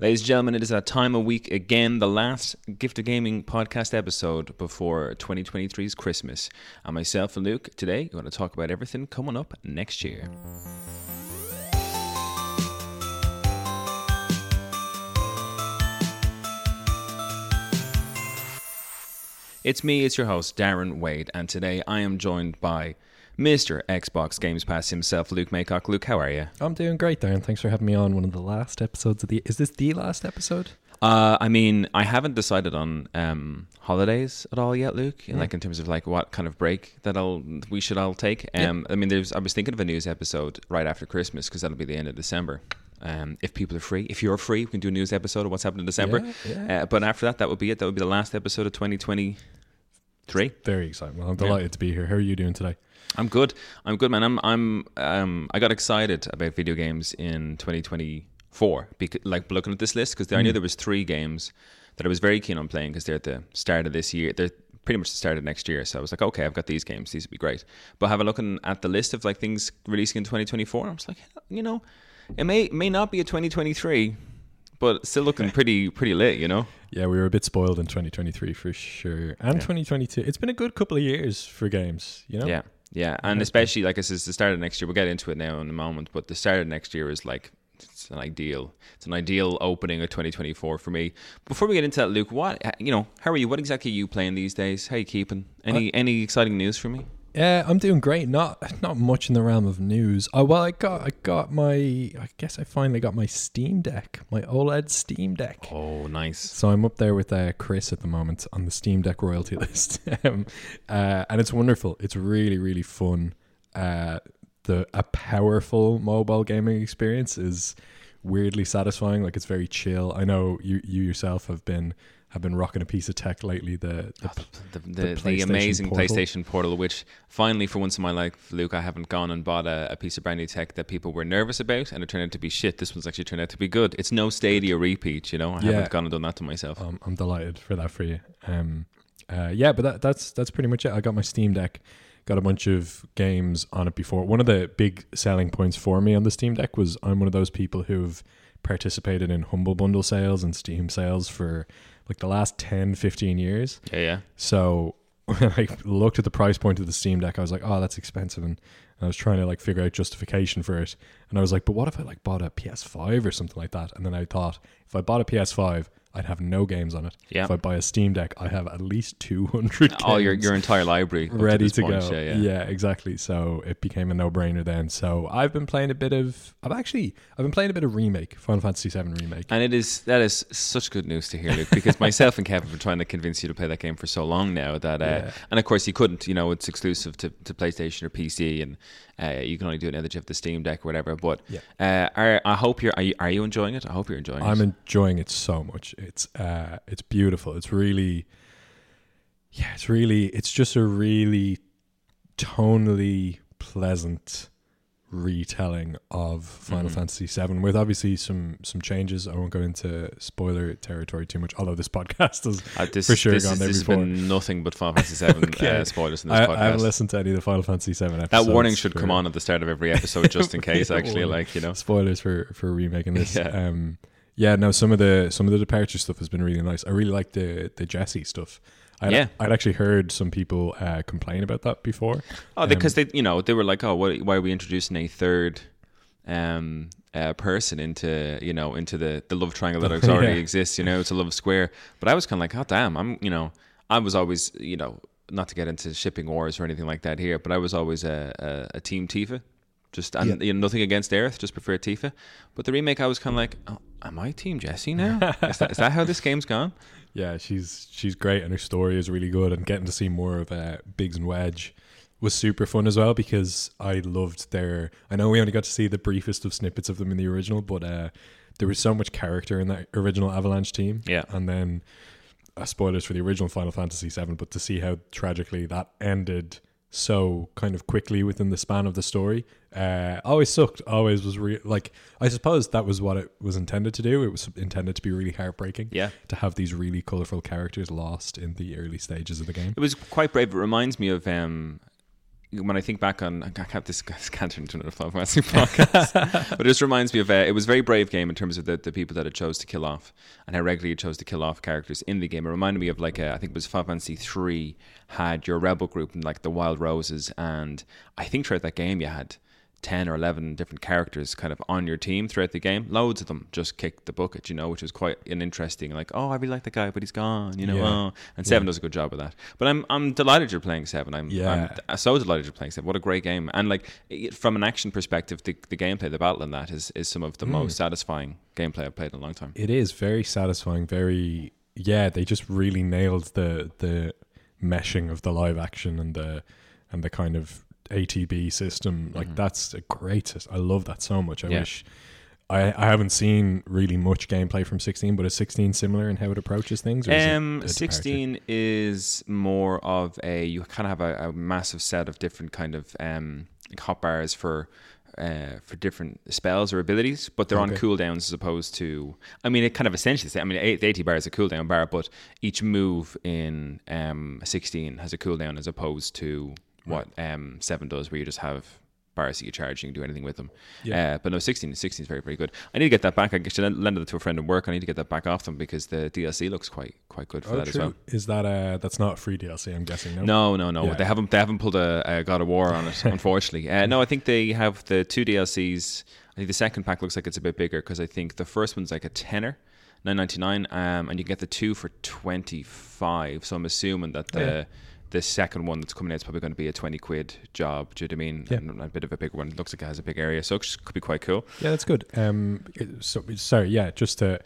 Ladies and gentlemen, it is that time of week again, the last Gift of Gaming podcast episode before 2023's Christmas. And myself and Luke today going to talk about everything coming up next year. It's me, it's your host, Darren Wade, and today I am joined by Mr. Xbox Games Pass himself, Luke Maycock. Luke, how are you? I'm doing great, Darren. Thanks for having me on one of the last episodes of the. Is this the last episode? Uh, I mean, I haven't decided on um, holidays at all yet, Luke. Mm. Like in terms of like what kind of break that I'll we should all take. Um, I mean, there's I was thinking of a news episode right after Christmas because that'll be the end of December. Um, if people are free, if you're free, we can do a news episode of what's happened in December. Yeah, yeah. Uh, but after that, that would be it. That would be the last episode of 2023. Very exciting. Well, I'm delighted to be here. How are you doing today? I'm good. I'm good, man. I'm I'm um I got excited about video games in 2024 because like looking at this list because I knew there was three games that I was very keen on playing because they're at the start of this year. They're pretty much the start of next year. So I was like, okay, I've got these games. These would be great. But having looking at the list of like things releasing in 2024, I was like, you know, it may may not be a 2023, but still looking pretty pretty lit, you know. Yeah, we were a bit spoiled in 2023 for sure, and 2022. It's been a good couple of years for games. You know. Yeah, yeah, and especially like I is the start of next year. We'll get into it now in a moment, but the start of next year is like it's an ideal, it's an ideal opening of 2024 for me. Before we get into that, Luke, what you know, how are you? What exactly are you playing these days? How are you keeping? Any uh, any exciting news for me? Yeah, I'm doing great. Not not much in the realm of news. Oh well, I got I got my. I guess I finally got my Steam Deck, my OLED Steam Deck. Oh, nice. So I'm up there with uh, Chris at the moment on the Steam Deck royalty list, um, uh, and it's wonderful. It's really really fun. Uh, the a powerful mobile gaming experience is weirdly satisfying. Like it's very chill. I know you you yourself have been have been rocking a piece of tech lately. The the, The, the, the the, PlayStation amazing Portal. PlayStation Portal, which finally, for once in my life, Luke, I haven't gone and bought a, a piece of brand new tech that people were nervous about, and it turned out to be shit. This one's actually turned out to be good. It's no Stadia repeat, you know. I Yeah. haven't gone and done that to myself. um, I'm delighted for that for you. Um, uh, yeah, but that, that's that's pretty much it. I got my Steam Deck, got a bunch of games on it before. One of the big selling points for me on the Steam Deck was I'm one of those people who've participated in Humble Bundle sales and Steam sales for like the last 10, 15 years. Yeah, yeah. So when I looked at the price point of the Steam Deck, I was like, oh, that's expensive. And I was trying to like figure out justification for it. And I was like, but what if I like bought a PS5 or something like that? And then I thought, if I bought a PS5, I'd have no games on it. Yeah. If I buy a Steam Deck, I have at least 200 games Oh, your your entire library ready this to, go. Yeah, yeah. yeah, exactly. So it became a no-brainer then. So I've been playing a bit of I've actually I've been playing a bit of remake, Final Fantasy 7 remake. And it is that is such good news to hear, Luke, because myself and Kevin have been trying to convince you to play that game for so long now that, uh, Yeah. and of course you couldn't. You know, it's exclusive to, to PlayStation or PC, and uh, you can only do it now that you have the Steam Deck or whatever. But Yeah. uh, are, I hope you're are you, are you enjoying it? I hope you're enjoying it. I'm enjoying it so much. It's uh it's beautiful. It's really yeah, it's really it's just a really tonally pleasant retelling of Final Mhm. Fantasy VII with obviously some some changes. I won't go into spoiler territory too much, although this podcast is Uh, this, for sure this, gone there this has before. been nothing but Final Fantasy VII Okay. uh, spoilers in this I, podcast. I haven't listened to any of the Final Fantasy VII episodes. that warning should for- come on at the start of every episode, just in case. Actually, like you know, spoilers for for remaking this. Yeah. Um, yeah, no, some of the some of the departure stuff has been really nice. I really like the the Jesse stuff. I'd, Yeah. I'd actually heard some people uh, complain about that before. Oh, Um, because they, you know, they were like, "Oh, what, why are we introducing a third um, uh, person into, you know, into the, the love triangle that already Yeah. exists? You know, it's a love square." But I was kind of like, "Oh, damn!" I'm, you know, I was always, you know, not to get into shipping wars or anything like that here, but I was always a, a, a team Tifa. Just and you know, nothing against Aerith, just prefer Tifa. But the remake, I was kind of like, oh, "Am I Team Jesse now? is, that, is that how this game's gone?" Yeah, she's she's great, and her story is really good. And getting to see more of uh, Biggs and Wedge was super fun as well because I loved their. I know we only got to see the briefest of snippets of them in the original, but uh, there was so much character in that original Avalanche team. Yeah. and then uh, spoilers for the original Final Fantasy VII, but to see how tragically that ended so kind of quickly within the span of the story, uh, always sucked. Always was re- like I suppose that was what it was intended to do. It was intended to be really heartbreaking Yeah. to have these really colorful characters lost in the early stages of the game. It was quite brave. It reminds me of um, when I think back on, I can't this this can't turn into another Final Fantasy podcast, but it just reminds me of uh, it was a very brave game in terms of the, the people that it chose to kill off and how regularly it chose to kill off characters in the game. It reminded me of like a, I think it was Final Fantasy three had your rebel group and like the Wild Roses, and I think throughout that game you had 10 or 11 different characters kind of on your team throughout the game. Loads of them just kicked the bucket, you know, which was quite an interesting, like, oh, I really like the guy, but he's gone, you know. Yeah. Oh. And Seven Yeah. does a good job of that. But I'm I'm delighted you're playing Seven. I'm, Yeah. I'm so delighted you're playing Seven. What a great game. And like, it, from an action perspective, the, the gameplay, the battle in that is, is some of the Hmm. most satisfying gameplay I've played in a long time. It is very satisfying. Very yeah. They just really nailed the the meshing of the live action and the and the kind of ATB system. Like Mhm. that's a great. sys- I love that so much. I Yeah. wish. I, I haven't seen really much gameplay from 16, but is 16 similar in how it approaches things? Or is it Um, 16 is more of a you kind of have a, a massive set of different kind of um like hot bars for uh, for different spells or abilities, but they're on Okay. cooldowns as opposed to. I mean, it kind of essentially. I mean, the ATB bar is a cooldown bar, but each move in um 16 has a cooldown as opposed to what um seven does, where you just have bars that you charge, you can do anything with them. Yeah. Uh, but no, 16, 16 is very, very good. I need to get that back. I should lend it to a friend at work. I need to get that back off them because the DLC looks quite quite good for Oh, that as well. Is that uh that's not free DLC? I'm guessing. No. No, no, no. Yeah. They haven't they haven't pulled a, a God of War on it, unfortunately. Uh, no, I think they have the two DLCs. I think the second pack looks like it's a bit bigger because I think the first one's like a tenner. Nine ninety nine, um, and you get the two for twenty five. So I'm assuming that the Yeah. The second one that's coming out is probably going to be a twenty quid job. Do you know what I mean? Yeah. And a bit of a bigger one. It looks like it has a big area, so it could be quite cool. Yeah, that's good. Um, so sorry, yeah, just to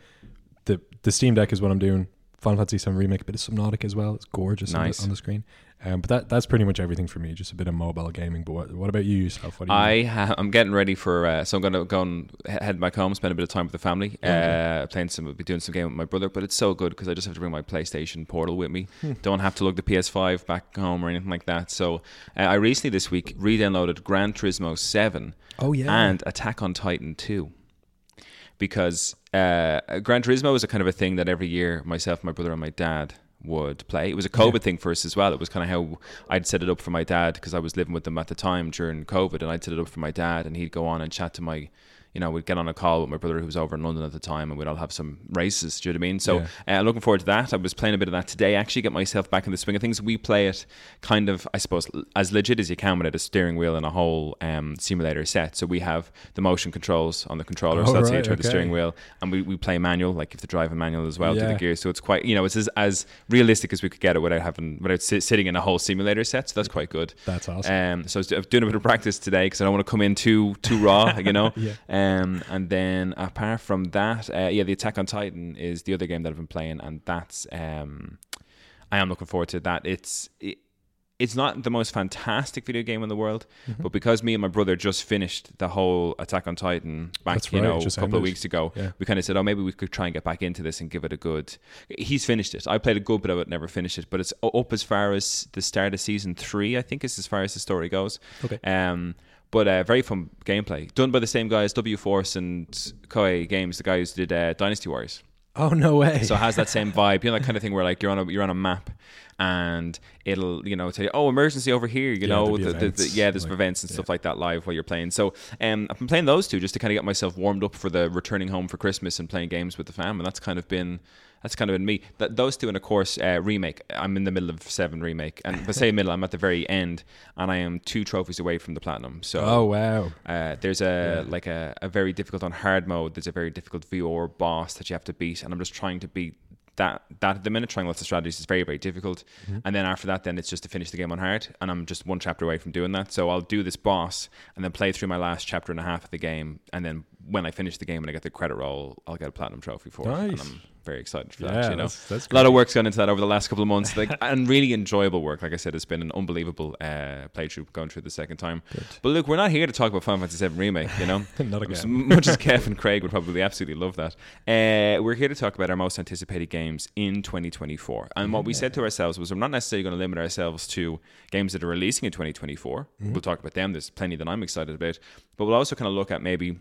the the Steam Deck is what I'm doing. Final Fantasy VII remake, a bit of Subnautica as well. It's gorgeous on, the, on the screen. Um, but that that's pretty much everything for me. Just a bit of mobile gaming. But what, what about you yourself? What do you I ha- I'm getting ready for uh, so I'm going to go and head back home, spend a bit of time with the family, Okay. uh, playing some, be doing some game with my brother. But it's so good because I just have to bring my PlayStation Portal with me. Hmm. Don't have to lug the PS5 back home or anything like that. So uh, I recently this week re-downloaded Gran Turismo Seven. Oh yeah, and Attack on Titan 2. Because uh, Gran Turismo is a kind of a thing that every year myself, my brother, and my dad would play. It was a COVID Yeah. thing for us as well. It was kind of how I'd set it up for my dad because I was living with them at the time during COVID, and I'd set it up for my dad, and he'd go on and chat to my. You know, we'd get on a call with my brother who was over in London at the time, and we'd all have some races. Do you know what I mean? So, Yeah. uh, looking forward to that. I was playing a bit of that today. Actually, get myself back in the swing of things. We play it kind of, I suppose, as legit as you can with a steering wheel and a whole um, simulator set. So we have the motion controls on the controller, so Oh, that's how you right, turn the steering wheel, and we, we play manual, like if the driving manual as well to the Yeah. gears. So it's quite, you know, it's as, as realistic as we could get it without having without sit, sitting in a whole simulator set. So that's quite good. that's awesome. Um, so I was do- doing a bit of practice today because I don't want to come in too too raw, you know. Yeah. Um, and then apart from that, uh, yeah, the Attack on Titan is the other game that I've been playing, and that's um, I am looking forward to that. It's it, it's not the most fantastic video game in the world, Mm-hmm. but because me and my brother just finished the whole Attack on Titan back, That's you right, know, a couple of weeks ago, Yeah. we kind of said, oh, maybe we could try and get back into this and give it a good. He's finished it. I played a good bit of it, never finished it, but it's up as far as the start of season three. I think is as far as the story goes. Okay. Um, but uh, very fun gameplay, done by the same guys, W Force and Koei Games, the guys who did uh, Dynasty Warriors. oh no way. So it has that same vibe, you know, that kind of thing where like you're on a you're on a map, and it'll you know tell you, oh, emergency over here, you Yeah, know, the, the, the, yeah, there's like- events and yeah. stuff like that live while you're playing. So um, I've been playing those two just to kind of get myself warmed up for the returning home for Christmas and playing games with the fam, and that's kind of been. That's kind of been me. That those two, and of course, uh, remake. I'm in the middle of seven remake, and but say middle, I'm at the very end, and I am two trophies away from the platinum. So oh wow. uh, there's a Yeah. like a, a very difficult on hard mode. There's a very difficult VR boss that you have to beat, and I'm just trying to beat that. That at the minute, trying lots of strategies is very very difficult. Mm-hmm. And then after that, then it's just to finish the game on hard, and I'm just one chapter away from doing that. So I'll do this boss, and then play through my last chapter and a half of the game, and then when I finish the game and I get the credit roll, I'll get a platinum trophy for it, and Nice. I'm very excited for Yeah, that. You know. that's, that's A lot of work's gone into that over the last couple of months, like and really enjoyable work. Like I said, it's been an unbelievable uh, playthrough going through the second time. Good. But look, we're not here to talk about Final Fantasy VII remake. You know, Not as much as Kev and Craig would probably absolutely love that. Uh, we're here to talk about our most anticipated games in 2024. And what we said to ourselves was we're not necessarily going to limit ourselves to games that are releasing in 2024. We'll talk about them. There's plenty that I'm excited about. But we'll also kind of look at maybe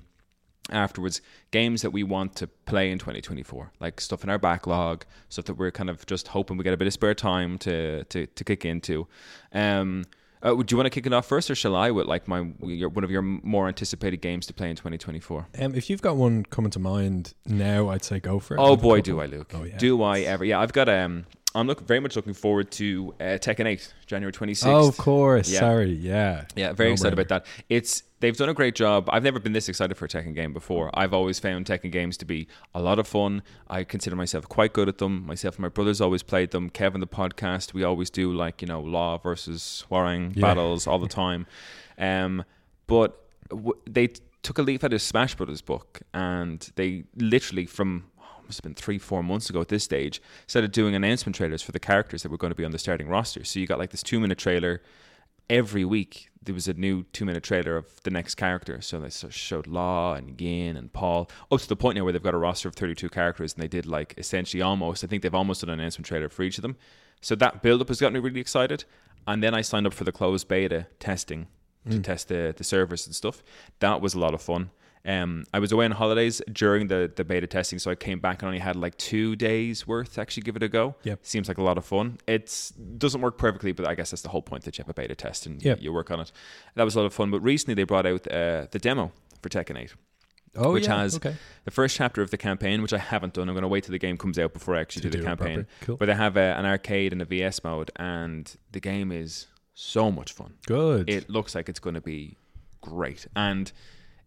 afterwards games that we want to play in 2024 like stuff in our backlog stuff that we're kind of just hoping we get a bit of spare time to to, to kick into um Uh, do you want to kick it off first, or shall I? With like my your, one of your more anticipated games to play in 2024. Um, if you've got one coming to mind now, I'd say go for it. Oh boy, do I, Luke? Oh, yeah. Do I ever? Yeah, I've got um. I'm look very much looking forward to uh, Tekken 8, January 26th. Oh, of course. Yeah. Sorry. Yeah. Yeah, very No excited brainer. about that. It's they've done a great job. I've never been this excited for a Tekken game before. I've always found Tekken games to be a lot of fun. I consider myself quite good at them. Myself and my brothers always played them. Kevin the podcast, we always do like you know Law versus Hwoarang Yeah. battles all the time. Um, but w- they took a leaf out of Smash Brothers book, and they literally from must have been three, four months ago at this stage, started doing announcement trailers for the characters that were going to be on the starting roster. So you got like this two minute trailer every week. There was a new two minute trailer of the next character. So they sort of showed Law and Jin and Paul up to the point now where they've got a roster of 32 characters and they did like essentially almost, I think they've almost done an announcement trailer for each of them. So that build up has got me really excited. And then I signed up for the closed beta testing to hmm. test the, the servers and stuff. That was a lot of fun. Um, I was away on holidays during the, the beta testing, so I came back and only had like two days worth to actually give it a go. Yep. Seems like a lot of fun. It doesn't work perfectly, but I guess that's the whole point that you have a beta test and Yep. you work on it. That was a lot of fun. But recently they brought out uh, the demo for Tekken 8 Oh, which yeah. has okay. the first chapter of the campaign, which I haven't done. I'm going to wait till the game comes out before I actually To do the campaign. Cool. But they have a, an arcade and a VS mode, and the game is so much fun. Good. It looks like it's going to be great, and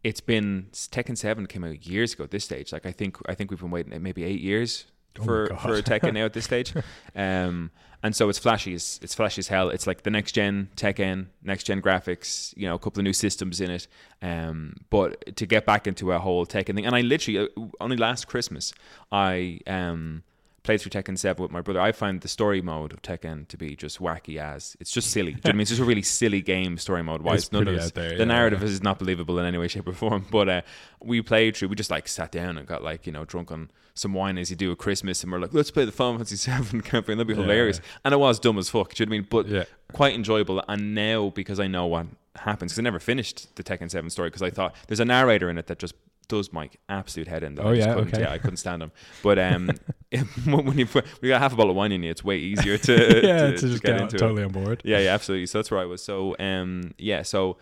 it's been Tekken Seven came out years ago. At this stage, like I think I think we've been waiting maybe eight years Oh for for Tekken now at this stage, um, and so it's flashy. As, it's flashy as hell. It's like the next gen Tekken, next gen graphics. You know, a couple of new systems in it. Um, but to get back into a whole Tekken thing, and I literally uh, only last Christmas I um played through Tekken 7 with my brother. I find the story mode of Tekken to be just wacky as it's just silly. Do you know what I mean? It's just a really silly game story mode wise. It's None of out there, the yeah, narrative yeah. is not believable in any way, shape, or form. But uh, we played through. We just like sat down and got like you know drunk on some wine as you do at Christmas, and we're like, let's play the Final Fantasy Seven campaign. That'd be Yeah. hilarious. And it was dumb as fuck. Do you know what I mean? But Yeah. quite enjoyable. And now because I know what happens, because I never finished the Tekken Seven story, because I thought there's a narrator in it that just does my absolute head in. that Oh, I yeah? couldn't- Okay. yeah, I couldn't stand him. But um, when you put, we got half a bottle of wine in you, it's way easier to yeah, to, to, to just get get, into it. totally on board. Yeah, yeah, absolutely. So that's where I was. So, um, yeah, so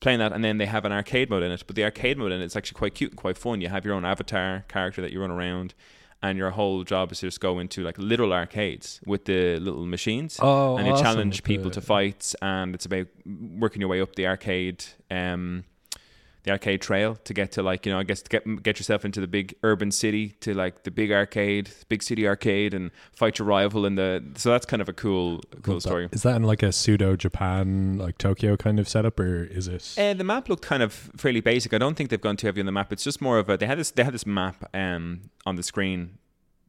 playing that, and then they have an arcade mode in it. But the arcade mode in it's actually quite cute and quite fun. You have your own avatar character that you run around, and your whole job is to just go into like literal arcades with the little machines, Oh, and you awesome. challenge people to fights, and it's about working your way up the arcade. Um, the arcade trail to get to like you know I guess to get get yourself into the big urban city to like the big arcade, big city arcade, and fight your rival in the. So that's kind of a cool cool story. Is that in like a pseudo Japan, like Tokyo kind of setup, or is it? Uh, the map looked kind of fairly basic. I don't think they've gone too heavy on the map. It's just more of a they had this they had this map um on the screen.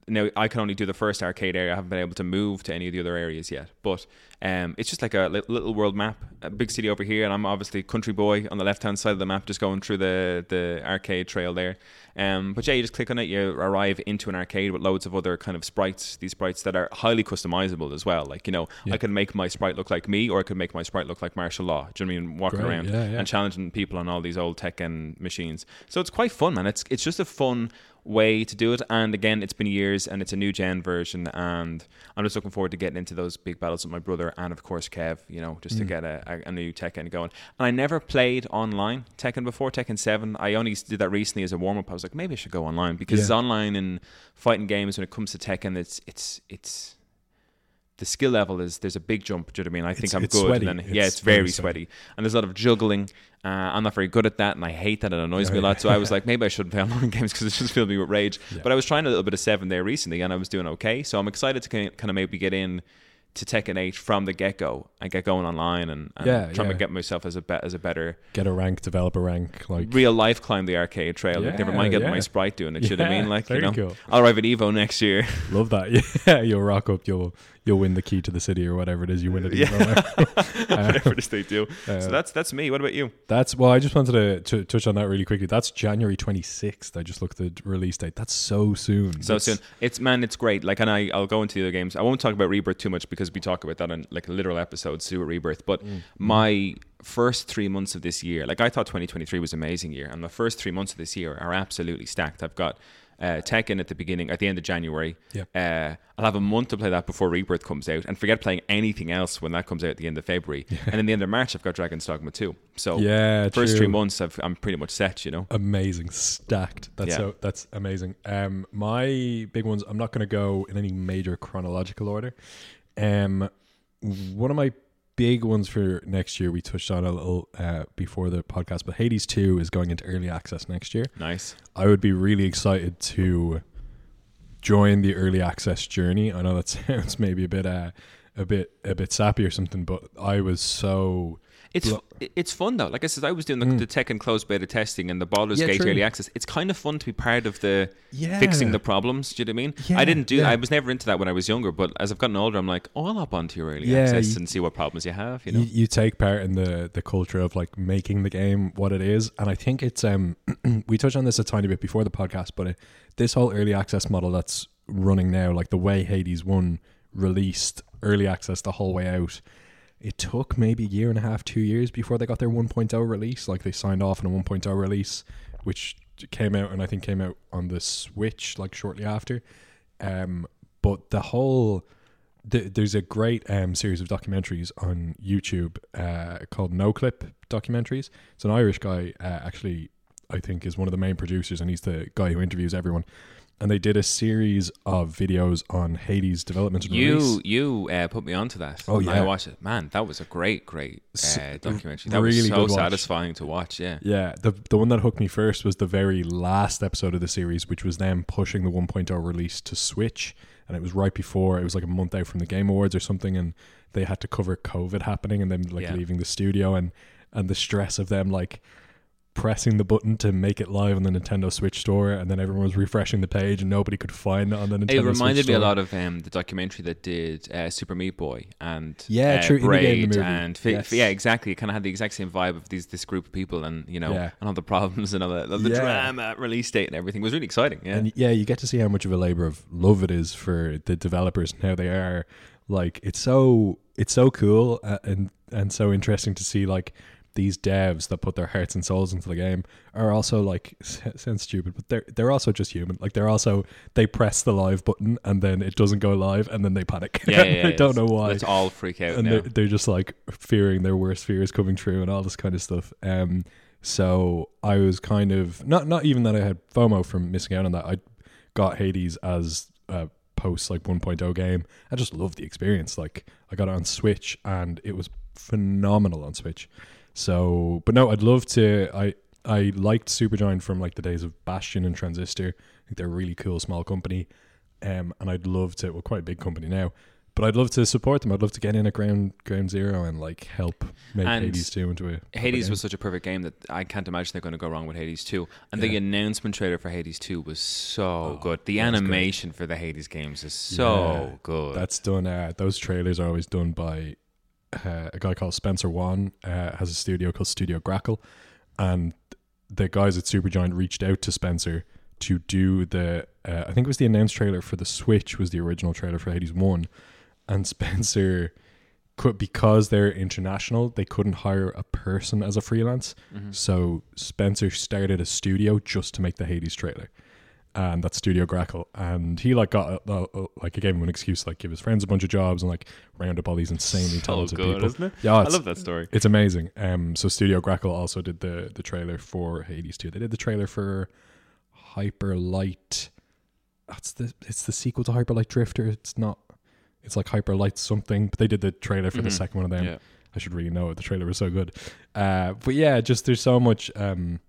Now I can only do the first arcade area. I haven't been able to move to any of the other areas yet. But um, it's just like a li- little world map, a big city over here, and I'm obviously country boy on the left hand side of the map, just going through the the arcade trail there. Um, but yeah, you just click on it, you arrive into an arcade with loads of other kind of sprites. These sprites that are highly customizable as well. Like you know, Yeah. I can make my sprite look like me, or I could make my sprite look like Marshall Law. Do you know what I mean? Walking Great, around yeah, yeah. and challenging people on all these old Tekken machines. So it's quite fun, man. It's it's just a fun way to do it. And again, it's been years, and it's a new gen version, and I'm just looking forward to getting into those big battles with my brother and of course Kev. You know, just to Mm. get a, a, new Tekken going. And I never played online Tekken before Tekken Seven. I only did that recently as a warm up. I was like, maybe I should go online because Yeah. online in fighting games when it comes to Tekken, it's it's it's the skill level is there's a big jump. Do you know what I mean? I think It's- I'm it's good, sweaty. and then yeah, It's very, sweaty. sweaty. and there's a lot of juggling. Uh, I'm not very good at that, and I hate that. It annoys Oh, me a yeah. lot. So I was like, maybe I shouldn't play online games because it just fills me with rage. Yeah. But I was trying a little bit of seven there recently, and I was doing okay. So I'm excited to kind of maybe get in to Tekken 8 from the get go and get going online and, and Yeah, trying yeah. to get myself as a be- as a better Get a rank, develop a rank, like real life climb the arcade trail. like, never mind getting yeah. my sprite doing it. Should I mean like you know? cool. I'll arrive at Evo next year. love that. Yeah, you'll rock up. You'll you'll win the key to the city or whatever it is you win it. Yeah. Whatever Uh, it is they do. uh, so that's that's me. What about you? That's well. I just wanted to, to touch on that really quickly. That's January twenty sixth. I just looked at the release date. That's so soon. So That's- soon. It's man, it's great. Like, and I, I'll go into the other games. I won't talk about Rebirth too much because we talk about that on like a literal episode, with Rebirth. But Mm. my first three months of this year, like I thought 2023 was an amazing year, and the first three months of this year are absolutely stacked. I've got uh, Tekken at the beginning, at the end of January. Yeah. Uh, I'll have a month to play that before Rebirth comes out, and forget playing anything else when that comes out at the end of February. And then the end of March, I've got Dragon's Dogma 2. So Yeah, first true. three months, I've, I'm pretty much set. You know. amazing stacked that's Yeah. so that's amazing um my big ones i'm not going to go in any major chronological order um one of my big ones for next year. We touched on a little uh before the podcast but hades 2 is going into early access next year. Nice. i would be really excited to join the early access journey. I know that sounds maybe a bit uh a bit a bit sappy or something but i was so It's it's fun though. Like I said, I was doing the, the and closed beta testing and the Baldur's Mm. Yeah, Gate true. early access. It's kind of fun to be part of the yeah fixing the problems. Do you know what I mean? Yeah, I didn't do. I was never into that when I was younger. But as I've gotten older, I'm like, oh, I'll hop onto your early access you- and see what problems you have. You you, know. you take part in the the culture of like making the game what it is and i think it's um we touched on this a tiny bit before the podcast but it, this whole early access model that's running now like the way hades 1 released early access the whole way out it took maybe a year and a half two years before they got their 1.0 release like they signed off on a 1.0 release which came out and i think came out on the switch like shortly after um but the whole th- there's a great um, series of documentaries on YouTube uh, called Noclip documentaries. It's an Irish guy, uh, actually, I think, is one of the main producers, and he's the guy who interviews everyone. And they did a series of videos on Hades' development and You release. you uh, put me onto that. Oh, and yeah. I watched it. Man, that was a great great uh, documentary. That really was so satisfying to watch. Yeah. Yeah, the the one that hooked me first was the very last episode of the series, which was them pushing the 1.0 release to Switch, and it was right before it was like a month out from the Game Awards or something, and they had to cover COVID happening and then like Yeah. leaving the studio and and the stress of them like pressing the button to make it live on the Nintendo Switch store, and then everyone was refreshing the page and nobody could find it on the Nintendo. It reminded Switch me a lot of um, the documentary that did uh, Super Meat Boy and Yeah, uh, true, in the the Braid and fi- Yes. yeah, exactly. It kind of had the exact same vibe of these this group of people and you know Yeah. and all the problems and all the, the Yeah. drama, release date and everything It was really exciting. Yeah, And yeah, you get to see how much of a labor of love it is for the developers and how they are like it's so it's so cool uh, and and so interesting to see like these devs that put their hearts and souls into the game are also like sounds stupid but they're they're also just human. Like they're also they press the live button and then it doesn't go live and then they panic. Yeah, yeah, they don't know why. Let's all freak out and now. they're, they're just like fearing their worst fears coming true and all this kind of stuff. Um so i was kind of not not even that i had fomo from missing out on that. I got hades as a post like 1.0 game. I just loved the experience. Like i got it on switch and it was phenomenal on switch so but no i'd love to i i liked supergiant from like the days of bastion and transistor i think they're a really cool small company um and i'd love to well quite a big company now but I'd love to support them. I'd love to get in at ground ground zero and like help make And Hades two into a Hades was such a perfect game that I can't imagine they're going to go wrong with Hades 2. And the announcement trailer for Hades 2 was so Oh, good. The was good. animation for the Hades games is so Yeah, good. That's done. Uh, those trailers are always done by uh, a guy called Spencer Wan. Uh, has a studio called Studio Grackle, and the guys at Supergiant reached out to Spencer to do the. Uh, I think it was the announced trailer for the Switch was the original trailer for Hades One, and Spencer. Could, because they're international, they couldn't hire a person as a freelance. Mhm. So Spencer started a studio just to make the Hades trailer, and that's Studio Grackle. And he like got uh, uh, like it gave him an excuse to like give his friends a bunch of jobs and like round up all these insanely so talented good, people. isn't it? Yeah, I love that story. it's amazing. Um, so Studio Grackle also did the the trailer for Hades too. They did the trailer for Hyper Light. That's the it's the sequel to Hyper Light Drifter. It's not. It's like Hyper Light something, but they did the trailer for the Mhm. second one of them. Yeah. I should really know it. The trailer was so good. Uh, but yeah, just there's so much. Um,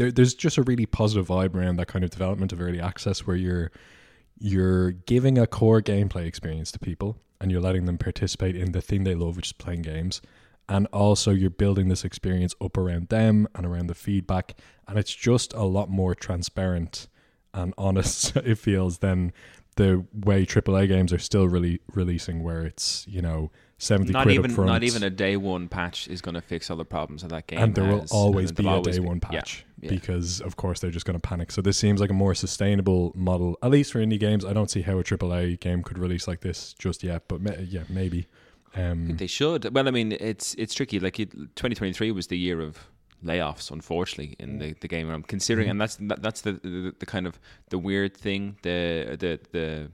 there, there's just a really positive vibe around that kind of development of early access, where you're you're giving a core gameplay experience to people, and you're letting them participate in the thing they love, which is playing games. And also, you're building this experience up around them and around the feedback, and it's just a lot more transparent and honest. It feels than the way AAA games are still really releasing, where it's you know seventy Not quid even up front. not even a day one patch is going to fix all the problems of that game. and there will has, always be a always day be- one patch yeah. because of course they're just going to panic so this seems like a more sustainable model at least for indie games i don't see how a aaa game could release like this just yet but ma- yeah maybe um they should. Well, I mean, it's it's tricky. Like it, 2023 was the year of layoffs, unfortunately, in the, the game. I'm considering, and that's that, that's the, the the kind of the weird thing, the the the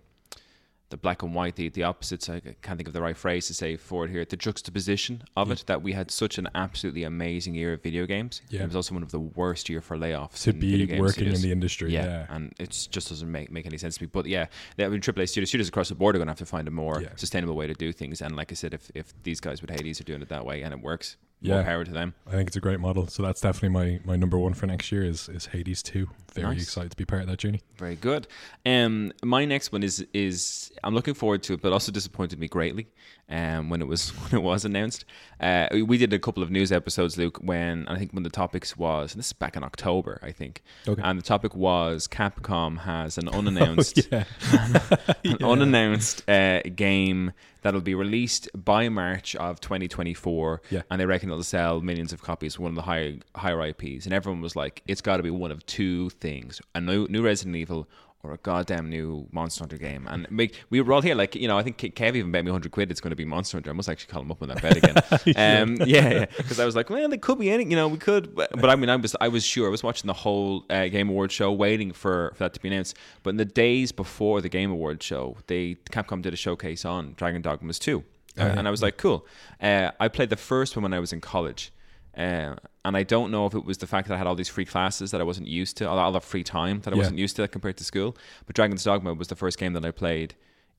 the black and white, the the opposites. I can't think of the right phrase to say for it here. The juxtaposition of it mm. that we had such an absolutely amazing year of video games. Yeah. it was also one of the worst year for layoffs to be working in the industry. Yeah, Yeah. and it just doesn't make, make any sense to me. But yeah, I mean, AAA studios, studios across the board are going to have to find a more Yeah. sustainable way to do things. And like I said, if, if these guys with Hades are doing it that way and it works, Yeah. more power to them. I think it's a great model. So that's definitely my, my number one for next year is is Hades two. Very Nice. excited to be part of that journey. Very good. Um, my next one is is I'm looking forward to it, but also disappointed me greatly. Um, when it was when it was announced, uh, we did a couple of news episodes, Luke. When I think when the topics was and this is back in October, I think, Okay. and the topic was Capcom has an unannounced yeah. an unannounced uh, game that'll be released by March of 2024. Yeah. And they reckon it'll sell millions of copies, one of the high, higher IPs. And everyone was like, it's got to be one of two things a new, new Resident Evil or a goddamn new Monster Hunter game. And we, we were all here, like, you know, I think Ke- Kev even bet me 100 quid it's going to be Monster Hunter. I must actually call him up on that bet again. um, yeah, Because I was like, well, it could be any, you know, we could. But, but I mean, I was I was sure. I was watching the whole uh, Game Awards show, waiting for, for that to be announced. But in the days before the Game Awards show, they Capcom did a showcase on Dragon Dogmas 2. Uh, and I was like, cool. Uh, I played the first one when I was in college. Uh, and I don't know if it was the fact that I had all these free classes that I wasn't used to, all, that free time that I Yeah. wasn't used to compared to school. But Dragon's Dogma was the first game that I played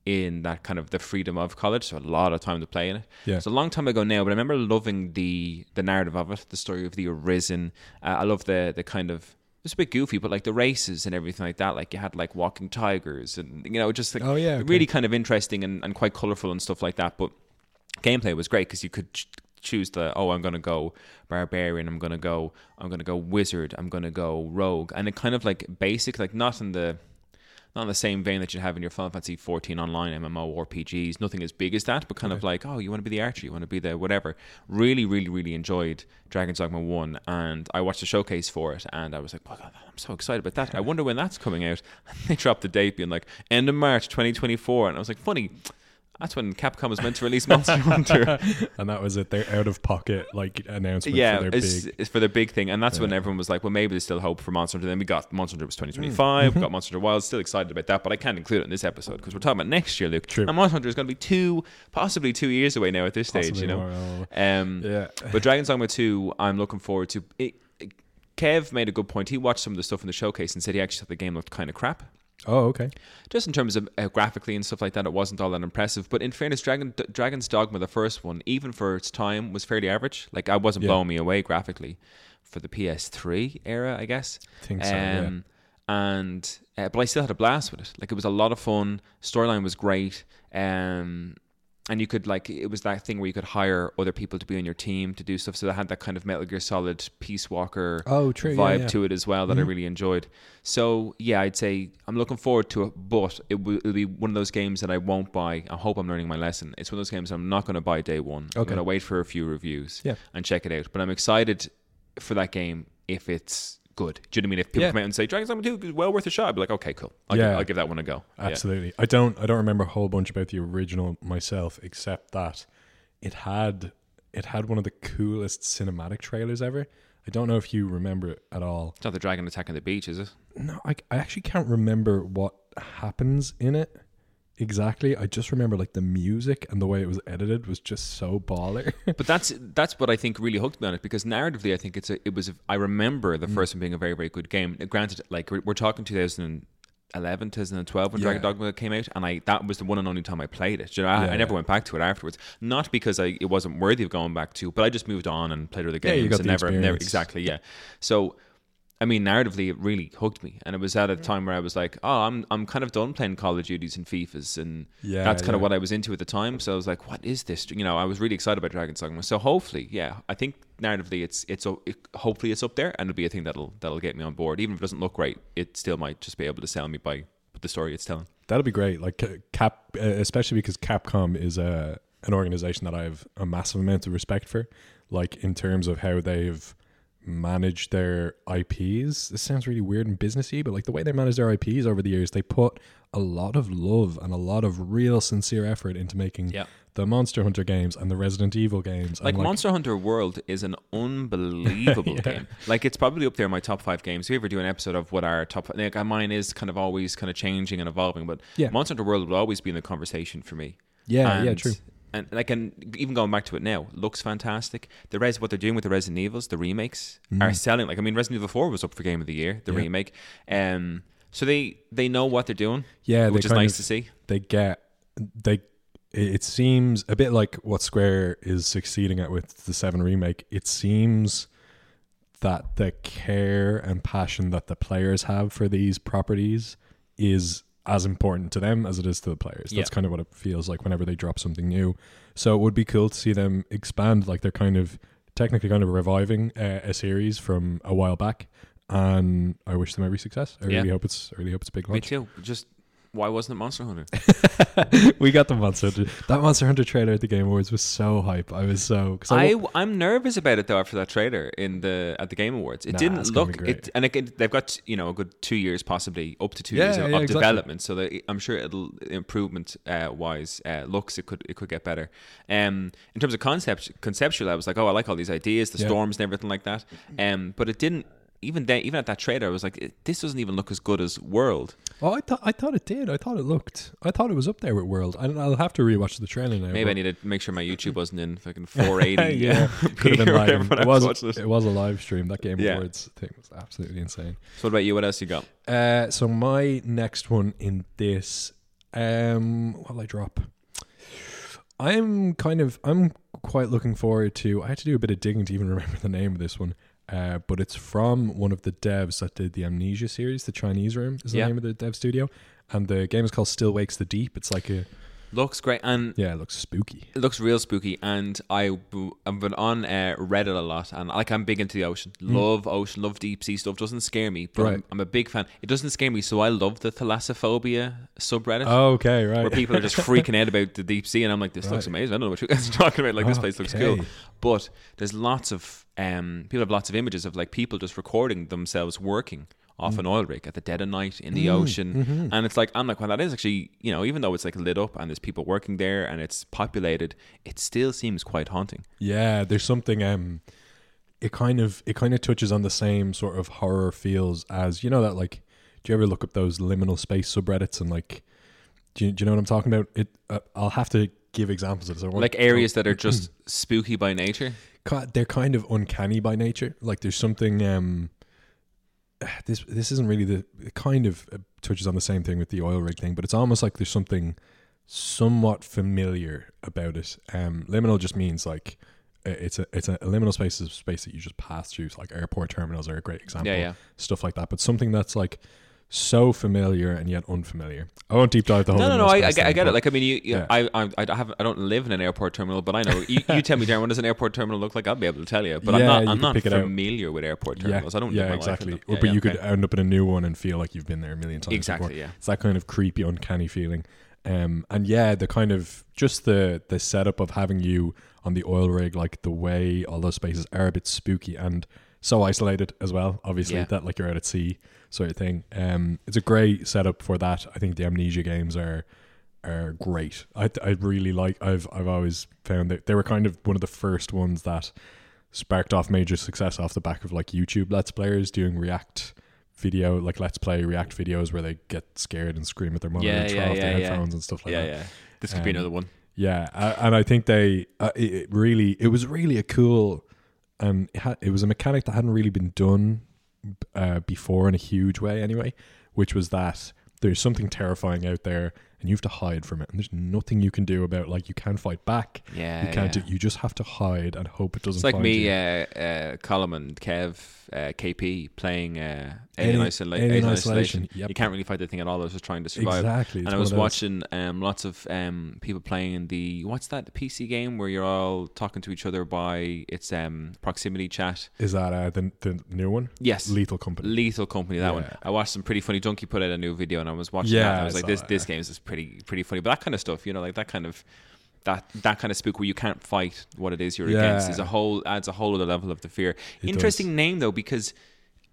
in that kind of the freedom of college, so a lot of time to play in it. Yeah. It's a long time ago now, but I remember loving the the narrative of it, the story of the Arisen. Uh, I love the the kind of it's a bit goofy, but like the races and everything like that. Like you had like walking tigers and you know just like Oh, yeah, okay. really kind of interesting and, and quite colorful and stuff like that. But gameplay was great because you could choose the oh I'm gonna go barbarian I'm gonna go I'm gonna go wizard I'm gonna go rogue. And it kind of like basic like not in the not in the same vein that you have in your Final Fantasy 14 online MMO RPGs nothing as big as that but kind of like oh you want to be the archer you want to be the whatever. Really really really enjoyed Dragon's Dogma 1 and I watched the showcase for it and I was like oh God, I'm so excited about that. I wonder when that's coming out. And they dropped the date being like end of March 2024 and I was like funny that's when Capcom was meant to release Monster Hunter. and that was it. Their out of pocket like announcement yeah, for their it's, big. it's for their big thing, and that's when everyone was like, "Well, maybe there's still hope for Monster Hunter." Then we got Monster Hunter was 2025. We got Monster Hunter Wild. Still excited about that, but I can't include it in this episode because we're talking about next year, Luke. True. And Monster Hunter is going to be two, possibly two years away now at this stage. You know. Um, Yeah. but Dragon's Dogma 2, I'm looking forward to. It, Kev made a good point. He watched some of the stuff in the showcase and said he actually thought the game looked kind of crap. Oh, okay. Just in terms of uh, graphically and stuff like that, it wasn't all that impressive. But in fairness, Dragon, D- Dragon's Dogma, the first one, even for its time, was fairly average. Like, I wasn't Yeah. blowing me away graphically for the PS3 era, I guess. I think so, yeah. Um, And uh, but I still had a blast with it. Like it was a lot of fun. Storyline was great. Um, and you could like it was that thing where you could hire other people to be on your team to do stuff. So they had that kind of Metal Gear Solid Peace Walker Oh, true. vibe yeah. to it as well that I mm-hmm. really enjoyed. So yeah, I'd say I'm looking forward to it, but it will it'll be one of those games that I won't buy. I hope I'm learning my lesson. It's one of those games I'm not going to buy day one. I'm going to wait for a few reviews Yeah. and check it out. But I'm excited for that game if it's good. Do you know what I mean? If people Yeah. come out and say Dragon's Dogma 2 is well worth a shot, I'd be like, okay, cool. I'll, Yeah. give, I'll give that one a go. Yeah. Absolutely. I don't I don't remember a whole bunch about the original myself except that it had it had one of the coolest cinematic trailers ever. I don't know if you remember it at all. It's not the dragon attacking the beach, is it? No, I, I actually can't remember what happens in it exactly. I just remember like the music and the way it was edited was just so baller. But that's that's what I think really hooked me on it because narratively, I think it's a, it was. A, I remember Mm. the first one being a very very good game. Granted, like we're, we're talking 2011, 2012 when Yeah. Dragon Dogma came out, and I that was the one and only time I played it. You know, I, Yeah, I never yeah. went back to it afterwards. Not because I it wasn't worthy of going back to, but I just moved on and played other Yeah, games you got and never never exactly yeah. So. I mean, narratively, it really hooked me, and it was at a time where I was like, "Oh, I'm I'm kind of done playing Call of Duties and FIFA's, and Yeah, that's kind of what I was into at the time. So I was like, "What is this?" You know, I was really excited about Dragon's Dogma. So hopefully, yeah, I think narratively, it's it's o- it, hopefully it's up there, and it'll be a thing that'll that'll get me on board. Even if it doesn't look right, it still might just be able to sell me by the story it's telling. That'll be great. Like Cap, uh, especially because Capcom is a an organization that I have a massive amount of respect for. Like in terms of how they've managed their IPs. This sounds really weird and businessy, but like the way they manage their IPs over the years, they put a lot of love and a lot of real sincere effort into making Yeah. the Monster Hunter games and the Resident Evil games. Like, and Monster Hunter World is an unbelievable Yeah. game. Like it's probably up there in my top five games. If we ever do an episode of what our top, like uh, mine is kind of always kind of changing and evolving, but Yeah. Monster Hunter World will always be in the conversation for me. Yeah, yeah, true. And like, and even going back to it now, looks fantastic. The res, what they're doing with the Resident Evils, the remakes are selling. Like, I mean, Resident Evil Four was up for Game of the Year, the Mm. Yeah. remake. Um, so they they know what they're doing, Yeah, which is nice of- to see. they get they it seems a bit like what Square is succeeding at with the 7 remake. It seems that the care and passion that the players have for these properties is as important to them as it is to the players. That's Yeah. kind of what it feels like whenever they drop something new. So it would be cool to see them expand like they're kind of technically kind of reviving uh, a series from a while back and I wish them every success. I Yeah. really hope it's I really hope it's a big Me too. Just why wasn't it Monster Hunter? we got the Monster Hunter. That Monster Hunter trailer at the Game Awards was so hype. I was so because I, I wa- I'm nervous about it though after that trailer in the at the Game Awards. It Nah, didn't look it, and again they've got you know a good two years, possibly up to two Yeah, years of, yeah, of exactly. development. So that I'm sure it'll improvement uh, wise uh, looks it could it could get better. Um, in terms of concept conceptual, I was like, oh, I like all these ideas, the Yeah. storms and everything like that. Um, but it didn't. Even then, even at that trailer, I was like, this doesn't even look as good as World. oh, I thought I thought it did. I thought it looked. I thought it was up there with World. I, I'll have to rewatch the trailer now. Maybe I need to make sure my YouTube wasn't in fucking 480. yeah, could have been live. whatever when I It was. it. It was a live stream. That Game Yeah. Awards thing was absolutely insane. So what about you? What else you got? Uh, so my next one in this, um, what'll I drop? I'm kind of, I'm quite looking forward to. I had to do a bit of digging to even remember the name of this one. Uh, but it's from one of the devs that did the Amnesia series. The Chinese Room is the Yeah. name of the dev studio, and the game is called Still Wakes the Deep. It's like a Looks great, and yeah, it looks spooky. it looks real spooky. And I I've been on uh, Reddit a lot, and like I'm big into the ocean. Love ocean, love deep sea stuff. Doesn't scare me, but Hmm. Right. I'm, I'm a big fan. It doesn't scare me, so I love the thalassophobia subreddit. Oh, Okay, right. Where people are just freaking out about the deep sea, and I'm like, this looks amazing. I don't know what you guys are talking about. Like, this place looks cool. But there's lots of um, people have lots of images of like people just recording themselves working off Mm. an oil rig at the dead of night in the ocean, mm-hmm. and it's like I'm like, well, that is actually you know, even though it's like lit up and there's people working there and it's populated, it still seems quite haunting. Yeah, there's something um it kind of it kind of touches on the same sort of horror feels as you know that like do you ever look up those liminal space subreddits and like do you, do you know what I'm talking about? It uh, I'll have to give examples of this. I Like areas that are just spooky by nature. they're kind of uncanny by nature. Like there's something um this this isn't really the it kind of uh, touches on the same thing with the oil rig thing, but it's almost like there's something somewhat familiar about it. Um, liminal just means like uh, it's a it's a, a liminal space is a space that you just pass through. So like airport terminals are a great example. Yeah, yeah. Stuff like that, but something that's like so familiar and yet unfamiliar. I won't deep dive the whole. No, no, no. I, I, get- I get it. Like, I mean, you, you Yeah. I, I, I have, I don't live in an airport terminal, but I know. You, you tell me, Darren, what does an airport terminal look like? I'll be able to tell you. But Yeah, I'm not, I'm not out. familiar with airport terminals. I don't. yeah, live my life in exactly. Or- Yeah, but yeah, you could end up in a new one and feel like you've been there a million times. exactly. before. Yeah. It's that kind of creepy, uncanny feeling. Um, and yeah, the kind of just the the setup of having you on the oil rig, like the way all those spaces are a bit spooky and so isolated as well. Obviously, Yeah. that like you're out at sea sort of thing. Um, it's a great setup for that. I think the amnesia games are are great. I I really like. I've I've always found that they were kind of one of the first ones that sparked off major success off the back of like YouTube Let's Players doing React video, like Let's Play React videos where they get scared and scream at their monitor Yeah, and throw yeah, off their yeah, yeah. headphones and stuff like that. yeah. This could be Um, another one. Yeah, and I think they uh, it, it really it was really a cool and it, had, it was a mechanic that hadn't really been done uh, before in a huge way anyway, which was that there's something terrifying out there and you have to hide from it and there's nothing you can do about like you can't fight back. Yeah, you can't yeah. do, you just have to hide and hope it doesn't It's like me, you. uh, uh, Colin Kev, uh, KP playing uh, Alien- Isola- Alien Alien Isolation, Isolation. yep. You can't really fight the thing at all. I was just trying to survive. Exactly. And I was watching um, lots of um, people playing the what's that the PC game where you're all talking to each other by it's um, proximity chat. Is that uh, the the new one? Yes, Lethal Company. Lethal Company. That one. I watched some pretty funny. Junkie put out a new video, and I was watching Yeah, that. And I was I like, this that, this yeah. game is pretty pretty funny. But that kind of stuff, you know, like that kind of that that kind of spook where you can't fight what it is you're Yeah. against is a whole adds a whole other level of the fear. It Interesting name though because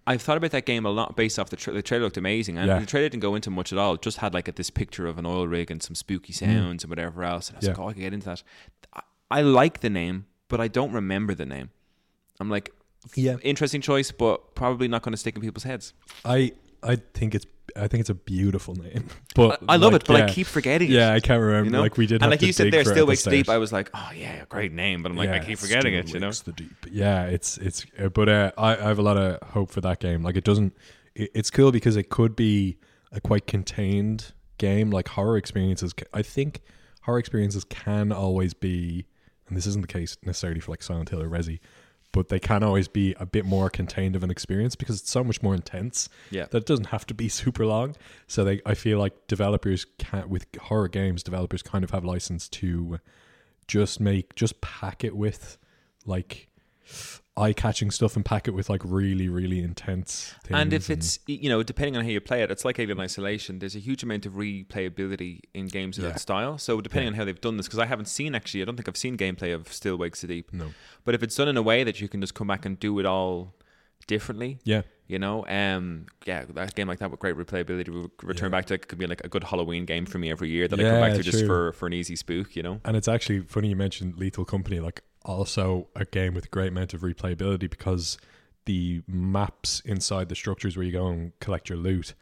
I've thought about that game a lot based off the, tra- the trailer looked amazing and Yeah. the trailer didn't go into much at all. It just had like a, this picture of an oil rig and some spooky sounds and whatever else. And I was Mm. Yeah. like, oh, I could get into that. I, I like the name, but I don't remember the name. I'm like, Yeah. interesting choice, but probably not going to stick in people's heads. I I think it's I think it's a beautiful name. But I, I love like, it, but yeah. I keep forgetting Yeah, it. I can't remember. You know? Like we did, and like you said there, still at the deep. I was like, oh yeah, a great name, but I'm like, I Yeah, keep forgetting it. You know, the deep. Yeah, it's it's. Uh, but uh, I I have a lot of hope for that game. Like it doesn't. It, it's cool because it could be a quite contained game. Like horror experiences. I think horror experiences can always be, and this isn't the case necessarily for like Silent Hill or Resi, but they can always be a bit more contained of an experience because it's so much more intense yeah. that it doesn't have to be super long. So they, I feel like developers can with horror games, developers kind of have license to just make just pack it with like eye catching stuff and pack it with like really really intense things. And if it's you know depending on how you play it, it's like Alien Isolation. There's a huge amount of replayability in games of Yeah. that style. So depending Yeah. on how they've done this, because I haven't seen actually, I don't think I've seen gameplay of Still Wakes the Deep. no, But if it's done in a way that you can just come back and do it all differently, yeah, you know, um, yeah, that game like that with great replayability, re- return Yeah. back to it could be like a good Halloween game for me every year that I come back to just for for an easy spook, you know. and it's actually funny you mentioned Lethal Company, like also a game with a great amount of replayability because the maps inside the structures where you go and collect your loot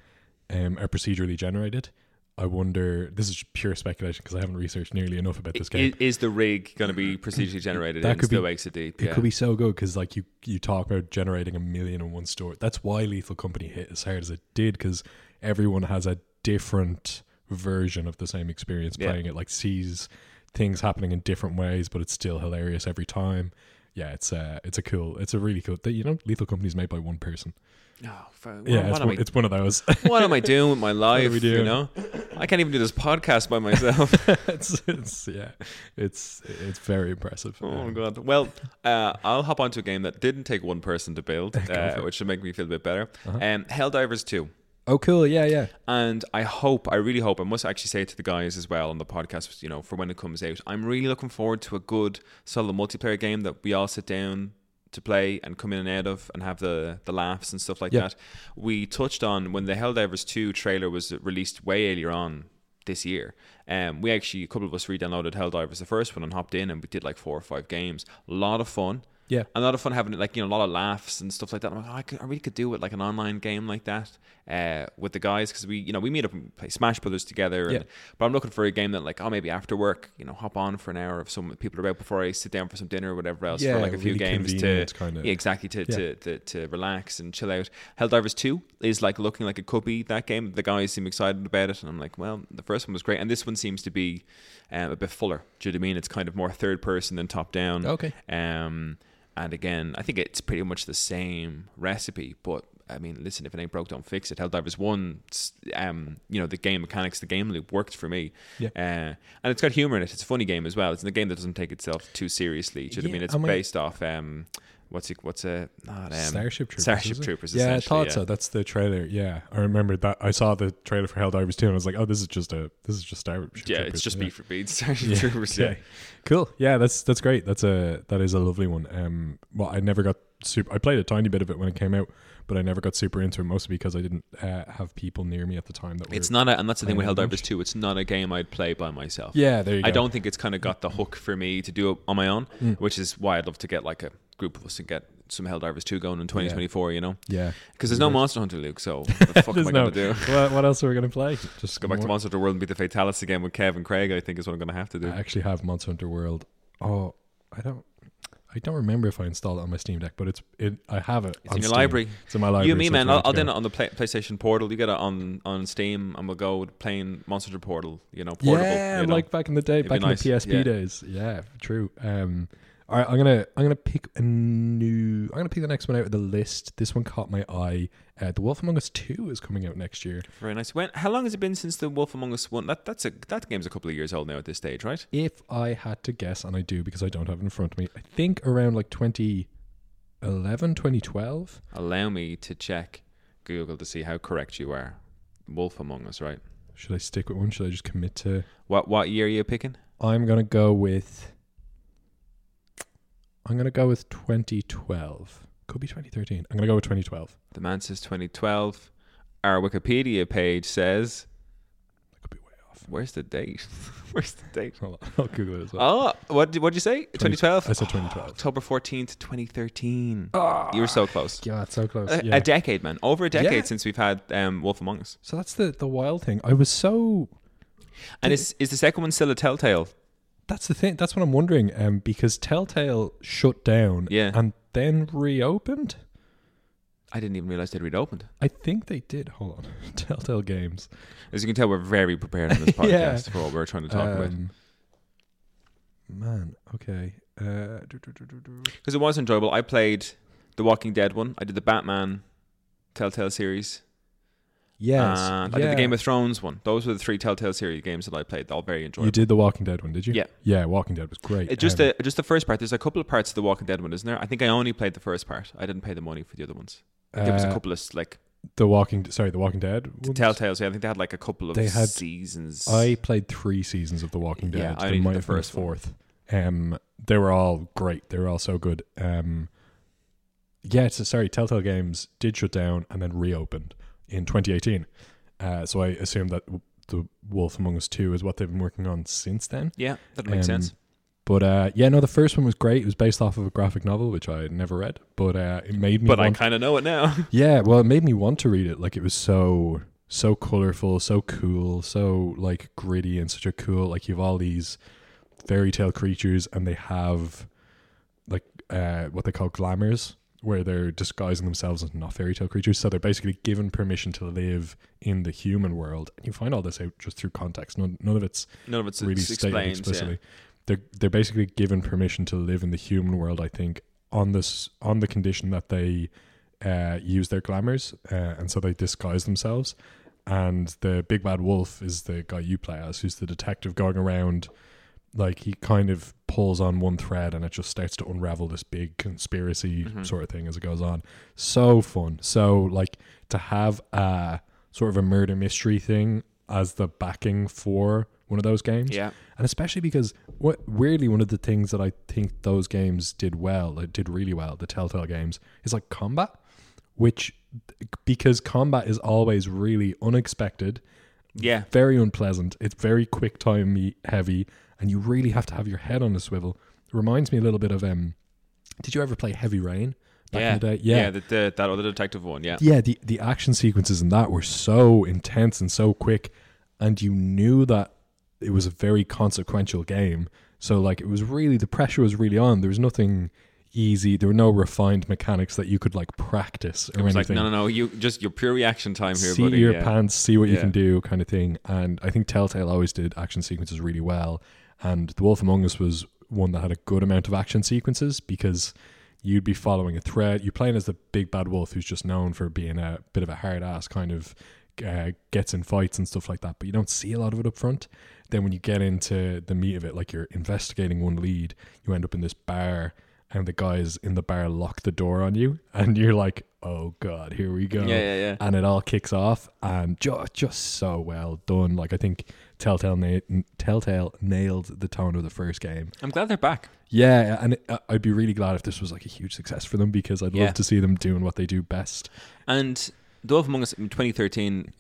um, are procedurally generated. I wonder. This is pure speculation because I haven't researched nearly enough about this game. Is, is the rig going to be procedurally generated? That could be- Wakes the Deep. It yeah. could be so good because, like, you you talk about generating a million in one store. That's why Lethal Company hit as hard as it did because everyone has a different version of the same experience Yeah. playing it. Like, sees things happening in different ways, but it's still hilarious every time. Yeah, it's a it's a cool, it's a really cool. Thing you know, Lethal Company is made by one person. Oh, fuck, yeah, it's am one, it's one of those. what am I doing with my life? we You know, I can't even do this podcast by myself. it's, it's yeah, it's it's very impressive. oh my Um, god! Well, uh, I'll hop onto a game that didn't take one person to build, uh, which should make me feel a bit better. Uh-huh. Um, Helldivers Two, Oh, cool. Yeah, yeah. and I hope, I really hope, I must actually say it to the guys as well on the podcast, you know, for when it comes out. I'm really looking forward to a good, solid multiplayer game that we all sit down to play and come in and out of and have the the laughs and stuff like Yeah. that. We touched on when the Helldivers 2 trailer was released way earlier on this year. Um, we actually a couple of us re-downloaded Helldivers the first one and hopped in and we did like four or five games. A lot of fun. Yeah. A lot of fun having like you know a lot of laughs and stuff like that. I'm like, oh, I, could, I really could do it like an online game like that uh, with the guys because we you know we meet up and play Smash Brothers together. And, Yeah. But I'm looking for a game that like oh maybe after work you know hop on for an hour if some people are out before I sit down for some dinner or whatever else Yeah, for like a few really games to convenient kinda- yeah exactly to, Yeah. to, to to relax and chill out. Helldivers Two is like looking like it could be that game. The guys seem excited about it and I'm like well the first one was great and this one seems to be um, a bit fuller. Do you know what I mean? It's kind of more third person than top down. Okay. Um, and again, I think it's pretty much the same recipe, but I mean, listen, if it ain't broke, don't fix it. Helldivers One, um, you know, the game mechanics, the game loop worked for me. Yeah. Uh, and it's got humor in it. It's a funny game as well. It's a game that doesn't take itself too seriously. Do you know what I mean? It's I mean- based off um, what's it? What's a not um, Starship Troopers. Starship? Troopers. Yeah, I thought so. That's the trailer. Yeah, I remember that. I saw the trailer for Helldivers 2 and I was like, oh, this is just a this is just Starship Yeah, Troopers. it's just yeah. beat for beat. Starship Yeah, Troopers. Yeah. okay. Cool. Yeah, that's that's great. That's a that is a lovely one. Um, well, I never got super. I played a tiny bit of it when it came out, but I never got super into it, mostly because I didn't uh, have people near me at the time that were. It's not, a, and that's the thing with it Helldivers 2. It's not a game I'd play by myself. Yeah, there you go. I don't think it's kind of got the hook for me to do it on my own, Mm. which is why I'd love to get like a group of us and get some Helldivers 2 going in 2024, you know? Yeah. Because there's no Monster Hunter, Luke, so what the fuck am I no. going to do? What, what else are we gonna play? Just Go back to Monster Hunter World and be the Fatalis again with Kev and Craig, I think is what I'm going to have to do. I actually have Monster Hunter World. Oh, I don't. I don't remember if I installed it on my Steam Deck, but it's it. I have it. it's in your Steam. library. It's in my library. you and me, so man. I'll, I'll do it on the play, PlayStation Portal. You get it on, on Steam, and we'll go playing Monster Hunter Portal, you know, portable. yeah, you know? like back in the day, It'd back nice, in the PSP yeah. days. Yeah, true. Um, all right, I'm gonna I'm gonna pick a new. I'm gonna pick the next one out of the list. This one caught my eye. Uh, the Wolf Among Us Two is coming out next year. Very nice. When? How long has it been since the Wolf Among Us one? That that's a that game's a couple of years old now at this stage, right? If I had to guess, and I do because I don't have it in front of me, I think around like 2011, 2012. Allow me to check Google to see how correct you are. Wolf Among Us, right? Should I stick with one? Should I just commit to? What what year are you picking? I'm gonna go with. I'm gonna go with 2012. Could be 2013. I'm gonna go with 2012. The man says 2012. Our Wikipedia page says, That could be way off. "Where's the date? Where's the date?" Hold on, I'll Google it as well. Oh, what did what did you say? 2012. I said 2012. October 14th, 2013. Oh, You were so close. yeah, so close. A, yeah. a decade, man. Over a decade Yeah. since we've had um, Wolf Among Us. so that's the the wild thing. I was so And is is the second one still a Telltale? That's the thing. That's what I'm wondering. Um, because Telltale shut down, Yeah. and then reopened. I didn't even realize they'd reopened. I think they did. Hold on, Telltale Games. As you can tell, we're very prepared on this podcast Yeah. for what we're trying to talk about. Um, Man, okay. Uh. Because it was enjoyable. I played the Walking Dead one. I did the Batman Telltale series. Yes, And I yeah. did the Game of Thrones one. Those were the three Telltale series games that I played. All very enjoyable. You did the Walking Dead one, did you? Yeah. Yeah, Walking Dead was great. It just Um, the just the first part. There's a couple of parts of the Walking Dead one, isn't there? I think I only played the first part. I didn't pay the money for the other ones. Like, there was a uh, couple of like the Walking. Sorry, the Walking Dead. ones? Telltales. Yeah, I think they had like a couple of They had- seasons. I played three seasons of The Walking Dead. Yeah, I only did the first fourth. Um, they were all great. They were all so good. Um, yeah, so sorry, Telltale Games did shut down and then reopened in 2018. Uh, so I assume that w- the Wolf Among Us 2 is what they've been working on since then. yeah, that makes Um, sense. But uh, yeah, no, the first one was great. It was based off of a graphic novel, which I had never read, but uh, it made me But I kind of know it now. yeah, well, it made me want to read it. Like it was so so colorful, so cool, so like gritty and such a cool. Like you have all these fairy tale creatures, and they have like uh, what they call glamours, where they're disguising themselves as not fairy tale creatures. So they're basically given permission to live in the human world. And you find all this out just through context. None, none of it's None of it's really ex- stated explained. explicitly. They're they're basically given permission to live in the human world. I think on this on the condition that they uh, use their glamours, uh, and so they disguise themselves. And the big bad wolf is the guy you play as, who's the detective going around. Like he kind of pulls on one thread, and it just starts to unravel this big conspiracy Mhm. sort of thing as it goes on. So fun. So like to have a sort of a murder mystery thing as the backing for one of those games Yeah. and especially because what weirdly one of the things that I think those games did well, it did really well, the Telltale games, is like combat, which because combat is always really unexpected, Yeah. very unpleasant. It's very quick time heavy, and you really have to have your head on a swivel. It reminds me a little bit of um. Did you ever play Heavy Rain back yeah. in the day? Yeah. the, the, that other detective one. Yeah. yeah the the action sequences in that were so intense and so quick and you knew that it was a very consequential game so like it was really the pressure was really on there was nothing easy there were no refined mechanics that you could like practice or It was like, anything no, no, no. You just your pure reaction time here, see buddy. your yeah. pants see what you can do kind of thing and i think telltale always did action sequences really well and the wolf among us was one that had a good amount of action sequences because you'd be following a thread you're playing as the big bad wolf who's just known for being a bit of a hard ass kind of uh, gets in fights and stuff like that but you don't see a lot of it up front then when you get into the meat of it like you're investigating one lead you end up in this bar and the guys in the bar lock the door on you and you're like oh god here we go Yeah, yeah, yeah. and it all kicks off and just just so well done like i think telltale na- telltale nailed the tone of the first game I'm glad they're back. yeah and it, uh, i'd be really glad if this was like a huge success for them because i'd Yeah. love to see them doing what they do best And The Wolf Among Us in 2013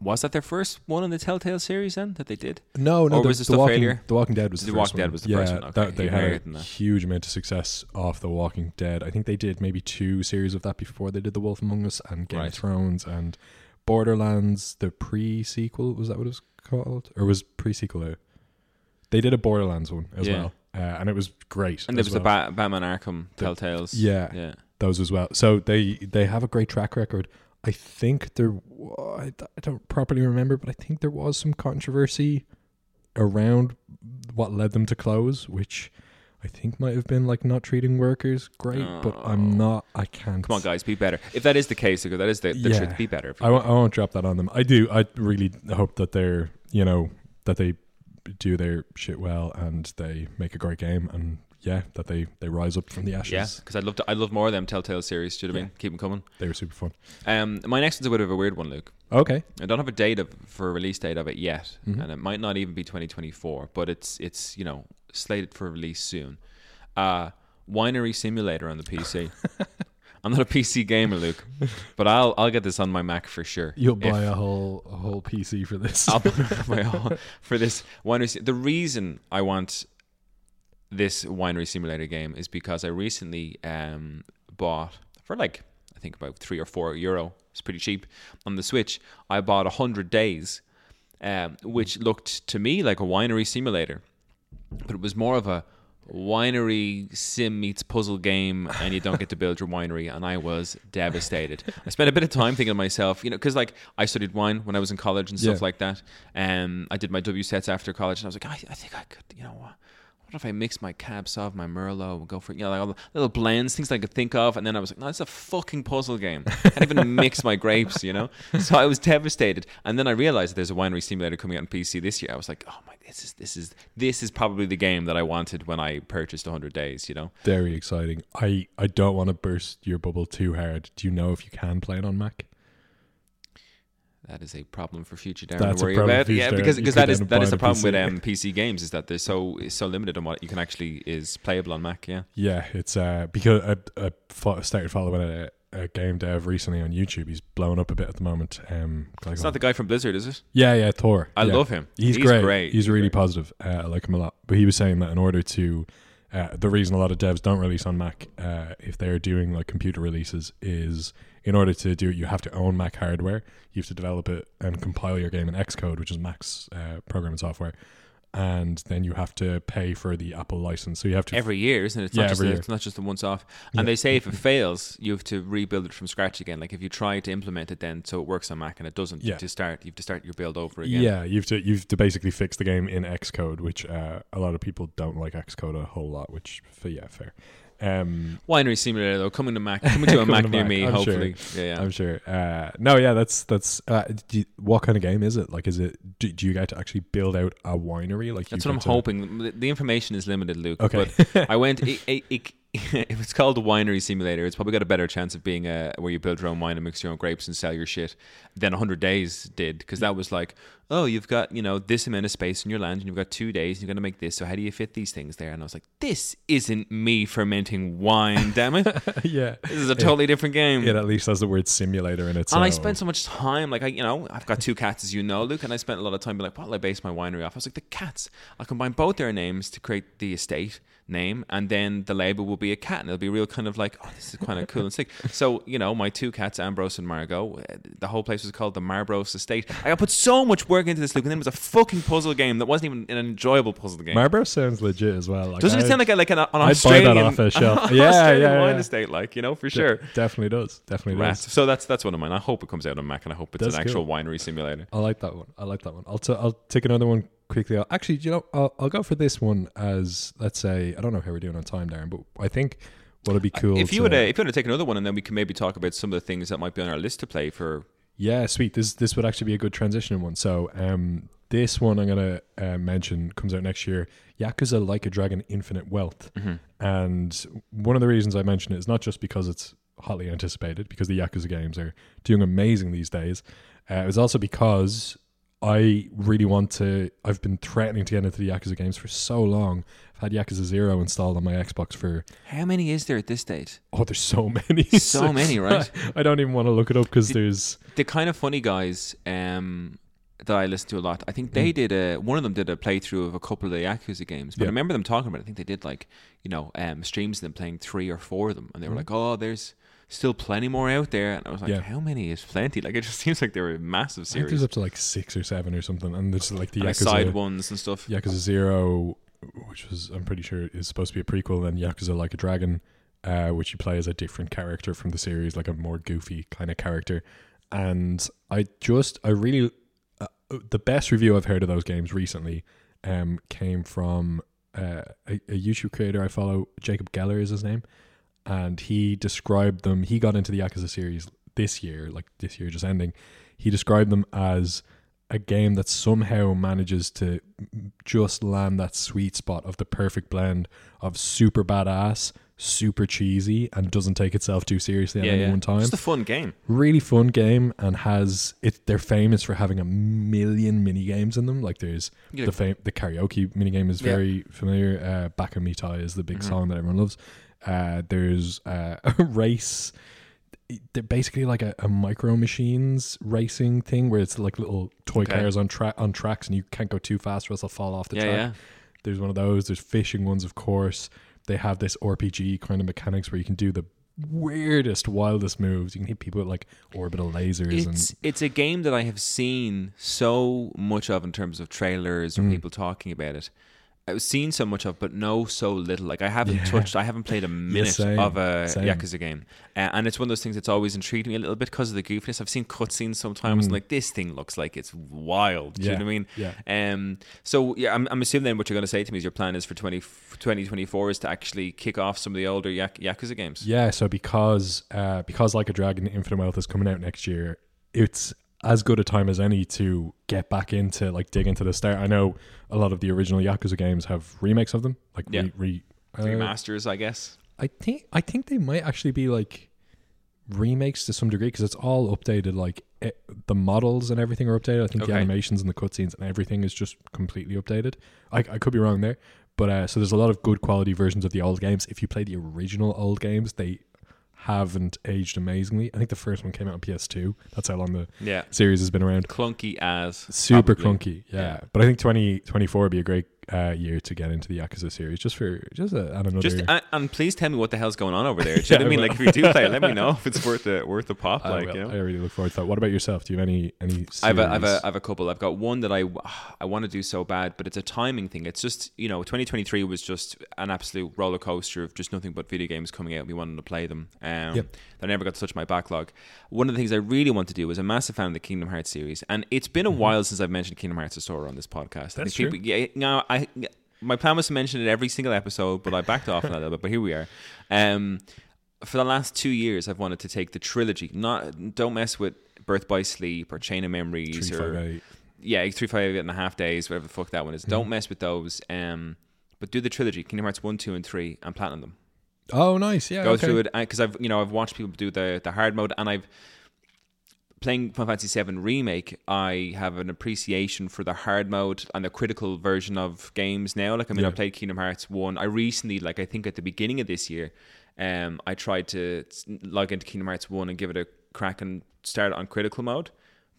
was that their first one in the Telltale series then that they did? no no Or the, was this the the walking, failure? the walking dead was the, The first Walking Dead one. was the yeah, first one, okay. that, they had a huge amount of success off the walking dead i think they did maybe two series of that before they did the wolf among us and game Right. of thrones and borderlands the pre-sequel was that what it was called or was pre-sequel out they did a borderlands one as Yeah. well uh, and it was great And there as was the. Ba- Batman Arkham Telltales. yeah Yeah. those as well. So they they have a great track record. I think there, I I d- I don't properly remember, but I think there was some controversy around what led them to close, which I think might have been like not treating workers great. But I'm Oh. not. I can't. Come on, guys, be better. If that is the case, that is the, the Yeah. truth, be better. I won't, I won't drop that on them. I do. I really hope that they're you know that they do their shit well and they make a great game and yeah that they they rise up from the ashes. yeah, because I'd love to. I'd love more of them Telltale series. you know Should I mean? keep them coming. They were super fun. Um, my next one's a bit of a weird one, Luke. Okay. I don't have a date of for a release date of it yet, Mhm. and it might not even be 2024. But it's it's you know slated for release soon. Uh, Winery Simulator on the PC. I'm not a PC gamer, Luke, but I'll I'll get this on my Mac for sure. You'll If- buy a whole a whole PC for this. I'll buy all- for this winery. The reason I want this winery simulator game is because I recently um, bought for like I think about three or four euro. It's pretty cheap on the Switch. I bought a hundred days, um, which looked to me like a winery simulator, but it was more of a winery sim meets puzzle game and you don't get to build your winery and i was devastated i spent a bit of time thinking to myself you know because like i studied wine when i was in college and stuff Yeah. like that and i did my WSETs after college and i was like i, I think i could you know what if I mix my Cab Sauv, my Merlot, go for you know like all the little blends, things I could think of, and then I was like, no, it's a fucking puzzle game. I can't even mix my grapes, you know. So I was devastated, and then I realized there's a winery simulator coming out on PC this year. I was like, oh my, this is this is this is probably the game that I wanted when I purchased 100 Days, you know. Very exciting. I I don't want to burst your bubble too hard. Do you know if you can play it on Mac? That is a problem for future Darren That's to worry about. Yeah, because because that is that is the a problem with PC. um, PC games is that they're so so limited on what you can actually is playable on Mac. Yeah. Yeah, it's uh because I, I started following a, a game dev recently on YouTube. He's blowing up a bit at the moment. Um, It's not the guy from Blizzard, is it? yeah, yeah, Thor. I Yeah. love him. He's, great. He's, really positive. Uh, I like him a lot. But he was saying that in order to, uh, the reason a lot of devs don't release on Mac, uh, if they're doing like computer releases, is in order to do it, you have to own Mac hardware. You have to develop it and compile your game in Xcode, which is Mac's uh, programming software, and then you have to pay for the Apple license. So you have to every year, isn't it? It's Yeah, not just every a, year. it's not just a once off. Yeah. And they say if it fails, you have to rebuild it from scratch again. Like if you try to implement it, then so it works on Mac and it doesn't. You Yeah. have to start. You have to start your build over again. Yeah, you've to you've to basically fix the game in Xcode, which uh, a lot of people don't like Xcode a whole lot. Which, yeah, fair. Um, Winery simulator though, coming to Mac, coming to a Coming Mac to near Mac, me, I'm sure. hopefully. Yeah, yeah. I'm sure. Uh, no, yeah, that's that's. Uh, you- what kind of game is it? Like, is it? Do, do you get to actually build out a winery? Like, That's what I'm to- hoping. The- The information is limited, Luke. Okay. But I went. It, it, it, if it's called a winery simulator, it's probably got a better chance of being a where you build your own wine and mix your own grapes and sell your shit than 100 Days did. Because that mm. was like, oh, you've got you know this amount of space in your land and you've got two days and you're going to make this. So how do you fit these things there? And I was like, this isn't me fermenting wine. Damn it! yeah, This is a totally different game. it at least has the word simulator in it. And I spent so much time, like I, you know, I've got two cats, as you know, Luke, and I spent a lot of time being like, "What'll I base my winery off?" I was like, "The cats. I'll combine both their names to create the estate name, and then the label will be a cat, and it'll be real kind of like, oh, this is kind of cool and sick." So, you know, my two cats, Ambrose and Margot, uh, the whole place was called the Marbrose Estate. I put so much work into this, Luke, and then it was a fucking puzzle game that wasn't even an enjoyable puzzle game. Marlboro sounds legit as well. Like, Doesn't it I'd- sound like a, like an, an I'd buy that Australian, off a shelf. Yeah, Australian yeah, wine yeah. estate, like you know, for de- sure. Definitely does. Definitely does. So that's that's one of mine. I hope it comes out on Mac, and I hope it's That's an actual cool. winery simulator. I like that one. I like that one. I'll t- I'll take another one quickly. I'll, actually, you know, I'll, I'll go for this one as let's say I don't know how we're doing on time, Darren, but I think what'd be cool. If you to- would, uh, if you want to take another one, and then we can maybe talk about some of the things that might be on our list to play for. Yeah, sweet. This this would actually be a good transition one. So, um, this one I'm gonna uh, mention comes out next year. Yakuza Like a Dragon: Infinite Wealth, and one of the reasons I mention it is not just because it's hotly anticipated, because the Yakuza games are doing amazing these days. Uh, it was also because I really want to. I've been threatening to get into the Yakuza games for so long. I've had Yakuza Zero installed on my Xbox for How many is there at this stage? oh, there's so many, So many, right? I don't even want to look it up because there's The kind of funny guys um, that I listen to a lot. I think they did a one of them did a playthrough of a couple of the Yakuza games. But I remember them talking about. It. I think they did like you know um, streams of them playing three or four of them, and they were like, "Oh, there's." Still plenty more out there, and I was like, Yeah. "How many is plenty?" Like it just seems like they were a massive series, there's up to like six or seven or something, and there's like the and Yakuza, side ones and stuff. Yakuza Zero, which was I'm pretty sure is supposed to be a prequel, and Yakuza Like a Dragon, uh, which you play as a different character from the series, like a more goofy kind of character. And I just I really uh, the best review I've heard of those games recently um, came from uh, a, a YouTube creator I follow, Jacob Geller is his name, and he described them. He got into the Yakuza series this year, like this year just ending. He described them as a game that somehow manages to just land that sweet spot of the perfect blend of super badass, super cheesy, and doesn't take itself too seriously at any one time. It's a fun game. really fun game and has it. They're famous for having a million mini games in them. Like there's Yeah. the fam- the karaoke mini game is Yeah. very familiar. Uh, Baka Mitai is the big Mhm. song that everyone loves. Uh, there's uh, a race. They're basically like a, a micro machines racing thing where it's like little toy Okay. cars on track on tracks, and you can't go too fast or else they'll fall off the yeah, track. yeah. There's one of those. There's fishing ones, of course. They have this RPG kind of mechanics where you can do the weirdest, wildest moves. You can hit people with like orbital lasers It's and it's a game that I have seen so much of in terms of trailers or Mm. people talking about it. I've seen so much of, but know so little. Like I haven't Yeah. touched, I haven't played a minute same, of a same. Yakuza game, uh, and it's one of those things that's always intrigued me a little bit because of the goofiness. I've seen cutscenes sometimes, and Mm. like this thing looks like it's wild. Do you know what I mean? Yeah. Um. So yeah, I'm, I'm assuming then what you're going to say to me is your plan is for 20, 2024 is to actually kick off some of the older Yak- Yakuza games. Yeah, so because uh, because like a Dragon Infinite Wealth is coming out next year, it's as good a time as any to get back into like dig into the start. I know a lot of the original Yakuza games have remakes of them, like Yeah. re, re uh, Remasters, I guess. I think I think they might actually be like remakes to some degree because it's all updated. Like it, the models and everything are updated. I think the animations and the cutscenes and everything is just completely updated. I, I could be wrong there, but uh, so there's a lot of good quality versions of the old games. If you play the original old games, they haven't aged amazingly. I think the first one came out on PS2. That's how long the Yeah. series has been around. Clunky as Super probably. clunky, yeah. Yeah. But I think 2024 would be a great uh, year to get into the Yakuza series, just for just a, and another. Just and, and please tell me what the hell's going on over there. Do you know what I mean? will. Like if you do play it, let me know if it's worth a worth a pop. I, like will. you know. I really look forward to that. What about yourself? Do you have any any? Series? I have, a, I, have a, I have a couple. I've got one that I, I want to do so bad, but it's a timing thing. It's just, you know, 2023 was just an absolute roller coaster of just nothing but video games coming out. We wanted to play them. Um, Yep. I never got to touch my backlog. One of the things I really want to do is a massive fan of the Kingdom Hearts series. And it's been a while since I've mentioned Kingdom Hearts Story on this podcast. Mm-hmm. That's think people, yeah, no, I, my plan was to mention it every single episode, but I backed off on that a little bit. But here we are. Um, for the last two years, I've wanted to take the trilogy. Not don't mess with Birth by Sleep or Chain of Memories or yeah, three five eight and a half days, whatever the fuck that one is. Mm-hmm. Don't mess with those. Um, but do the trilogy: Kingdom Hearts one, two, and three, and platinum them. Oh, nice. Yeah. Go okay. through it because I've you know I've watched people do the the hard mode, and I've playing Final Fantasy VII remake. I have an appreciation for the hard mode and the critical version of games now. Like I mean, I played Kingdom Hearts one. I recently, like I think at the beginning of this year, um, I tried to log into Kingdom Hearts one and give it a crack and start it on critical mode.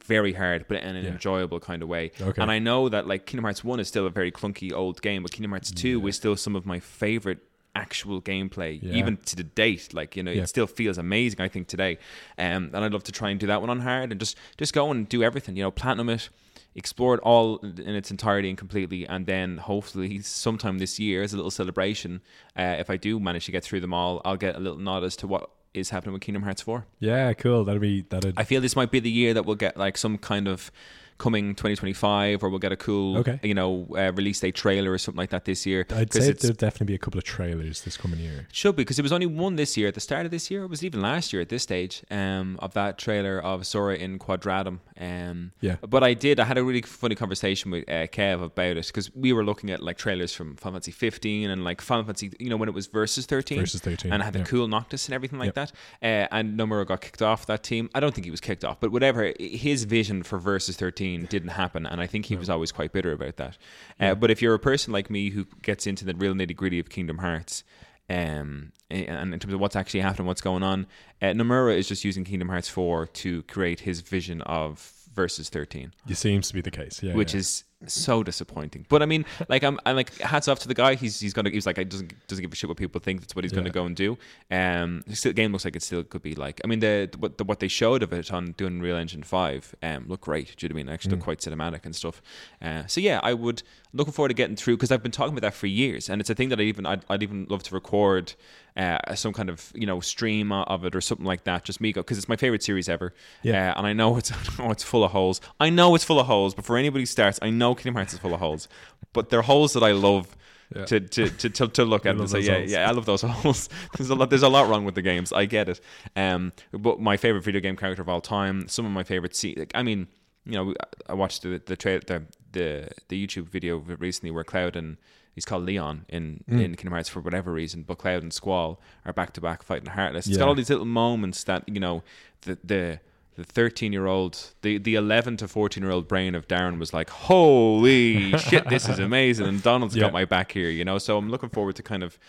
Very hard, but in an Yeah. enjoyable kind of way. Okay. And I know that like Kingdom Hearts One is still a very clunky old game, but Kingdom Hearts Two is still some of my favorite actual gameplay, Yeah. even to the date. Like you know, Yeah. it still feels amazing. I think today, um, and I'd love to try and do that one on hard and just just go and do everything. You know, platinum it, explore it all in its entirety and completely, and then hopefully sometime this year as a little celebration, uh, if I do manage to get through them all, I'll get a little nod as to what is happening with Kingdom Hearts Four. Yeah, cool. That'd be that'd. I feel this might be the year that we'll get like some kind of coming 2025 or we'll get a cool Okay. you know uh, release date trailer or something like that this year I'd say there'll definitely be a couple of trailers this coming year. should be because there was only one this year at the start of this year. It was even last year at this stage um, of that trailer of Sora in Quadratum. Um, Yeah. But I did. I had a really funny conversation with uh, Kev about it because we were looking at like trailers from Final Fantasy 15 and like Final Fantasy, you know, when it was Versus 13. Versus 13, And it had the yeah. cool Noctis and everything like Yep. that. Uh, and Nomura got kicked off that team. I don't think he was kicked off, but whatever. His vision for Versus 13 didn't happen. And I think he was always quite bitter about that. Uh, but if you're a person like me who gets into the real nitty gritty of Kingdom Hearts, um, and in terms of what's actually happening, what's going on, uh, Nomura is just using Kingdom Hearts 4 to create his vision of Versus 13 It seems to be the case. Yeah. which yeah. is so disappointing. But I mean, like I'm, I'm like hats off to the guy. He's he's gonna he's like I doesn't doesn't give a shit what people think. That's what he's gonna go and do. Um, the still, game looks like it still could be like. I mean, the what the, what they showed of it on doing Real Engine Five um looked great. Do you know what I mean? Actually, Mm. quite cinematic and stuff. Uh, so yeah, I would looking forward to getting through because I've been talking about that for years, and it's a thing that I even I'd, I'd even love to record. Uh, some kind of you know stream of it or something like that. Just me go because it's my favorite series ever. Yeah. Uh, and I know it's I know it's full of holes. I know it's full of holes. But for anybody who starts, I know Kingdom Hearts is full of holes. But they're holes that I love. Yeah. To, to, to, to, to look at and say, yeah, holes. yeah, I love those holes. there's a lot, there's a lot wrong with the games. I get it. Um, but my favorite video game character of all time, some of my favorite. See, like, I mean, you know, I watched the the tra- the, the the YouTube video recently where Cloud and he's called Leon in Mm. in Kingdom Hearts for whatever reason, but Cloud and Squall are back to back fighting Heartless. It's got all these little moments that you know the the the 13 year old the the 11 to 14 year old brain of Darren was like holy shit this is amazing and Donald's Yeah. got my back here you know so I'm looking forward to kind of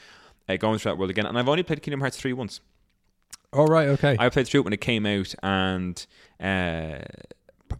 uh, going through that world again. And I've only played Kingdom Hearts three once. All right. Okay. I played through it when it came out, and uh,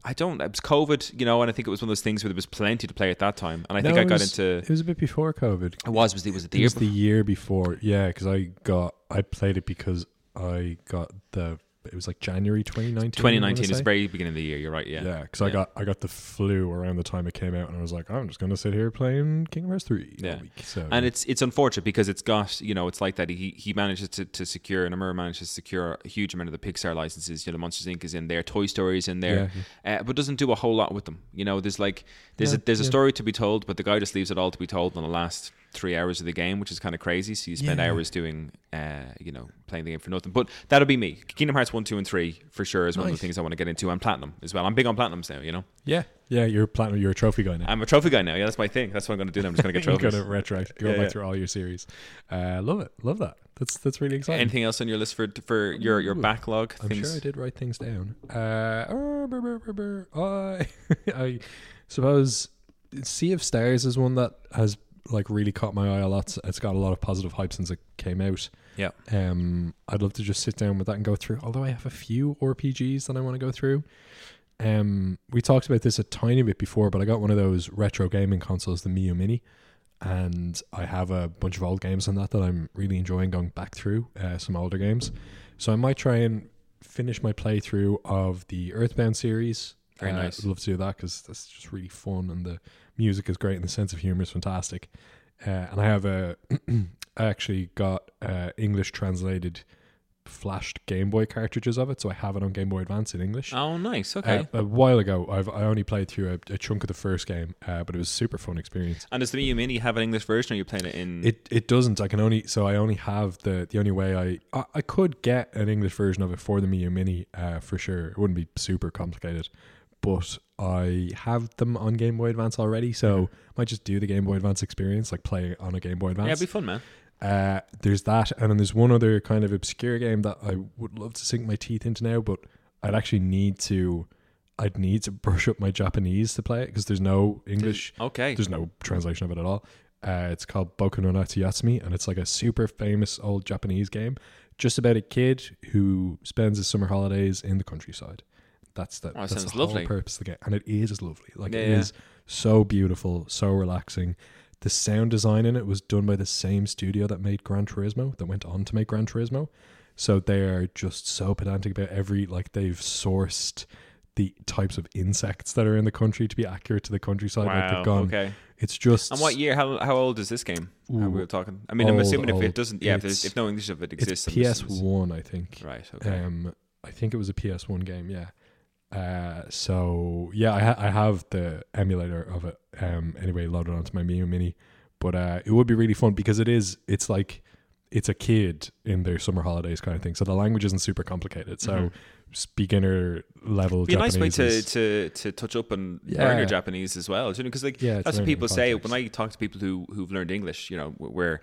I don't. It was COVID, you know, and I think it was one of those things where there was plenty to play at that time. And I think I got was- into. It was a bit before COVID. It was was it was it the it year was the year before. Yeah, because I got I played it because I got the it was like January 2019. 2019 is very beginning of the year. You're right. Yeah. Yeah, because I got I got the flu around the time it came out, and I was like, I'm just gonna sit here playing Kingdom Hearts three. Yeah. week. So And it's it's unfortunate because it's got you know it's like that he he manages to, to secure and Nomura manages to secure a huge amount of the Pixar licenses. You know, Monsters Inc. is in there, Toy Story is in there, uh, but doesn't do a whole lot with them. You know, there's like there's Yeah, a there's a story to be told, but the guy just leaves it all to be told in the last three hours of the game, which is kind of crazy. So you spend Yeah. hours doing uh you know playing the game for nothing. But that'll be me. Kingdom Hearts one, two, and three for sure is one of the things I want to get into. And platinum as well. I'm big on platinums now. You know, yeah, yeah. You're platinum. You're a trophy guy now. I'm a trophy guy now. Yeah, that's my thing. That's what I'm going to do. Now. I'm just going to get trophies. gonna retroact, go Yeah, back yeah. through all your series. Uh, love it. Love that. That's that's really exciting. Anything else on your list for for your your Ooh, backlog? I'm things? sure I did write things down. Uh. I, I suppose Sea of Stars is one that has like really caught my eye a lot. It's got a lot of positive hype since it came out. Yeah. Um, I'd love to just sit down with that and go through. Although I have a few RPGs that I want to go through. Um, we talked about this a tiny bit before, but I got one of those retro gaming consoles, the Miyoo Mini, and I have a bunch of old games on that that I'm really enjoying going back through. Uh, some older games, so I might try and finish my playthrough of the Earthbound series. Very Uh, nice. I'd love to do that because that's just really fun and the music is great and the sense of humor is fantastic. Uh, and I have a, I actually got uh, English translated flashed Game Boy cartridges of it, so I have it on Game Boy Advance in English. Oh, nice. Okay. Uh, a while ago, I've I only played through a, a chunk of the first game, uh, but it was a super fun experience. and does the Miyoo Mini have an English version, or are you playing it in? It it doesn't. I can only so I only have the the only way I I, I could get an English version of it for the Miyoo Mini uh, for sure. It wouldn't be super complicated, but I have them on Game Boy Advance already, so I might just do the Game Boy Advance experience, like play on a Game Boy Advance. yeah, it'd be fun, man. Uh, there's that, and then there's one other kind of obscure game that I would love to sink my teeth into now, but I'd actually need to, I'd need to brush up my Japanese to play it because there's no English, Okay. there's no translation of it at all. Uh, it's called Boku no Natsuyasumi, and it's like a super famous old Japanese game, just about a kid who spends his summer holidays in the countryside. That's the, Oh, that that's the whole lovely. purpose of the game, and it is lovely. Like it Yeah, is so beautiful, so relaxing. The sound design in it was done by the same studio that made Gran Turismo, that went on to make Gran Turismo. So they are just so pedantic about every like they've sourced the types of insects that are in the country to be accurate to the countryside. Like Wow. they've gone. Okay. It's just And what year? How how old is this game? Ooh, we were talking. I mean, I'm old, assuming if it doesn't, yeah, if, It's- if no English of it exists, I'm PS One, I think. Right. Okay. Um, I think it was a PS One game. Yeah. Uh, so yeah, I ha- I have the emulator of it. Um, anyway, loaded onto my Miyoo Mini, but uh, it would be really fun because it is. It's like it's a kid in their summer holidays kind of thing. So the language isn't super complicated. So Mhm. beginner level. Be a nice way Japanese to, to, to touch up and learn your Japanese as well. You know, Because like Yeah, that's what people say when I talk to people who who've learned English. You know, we're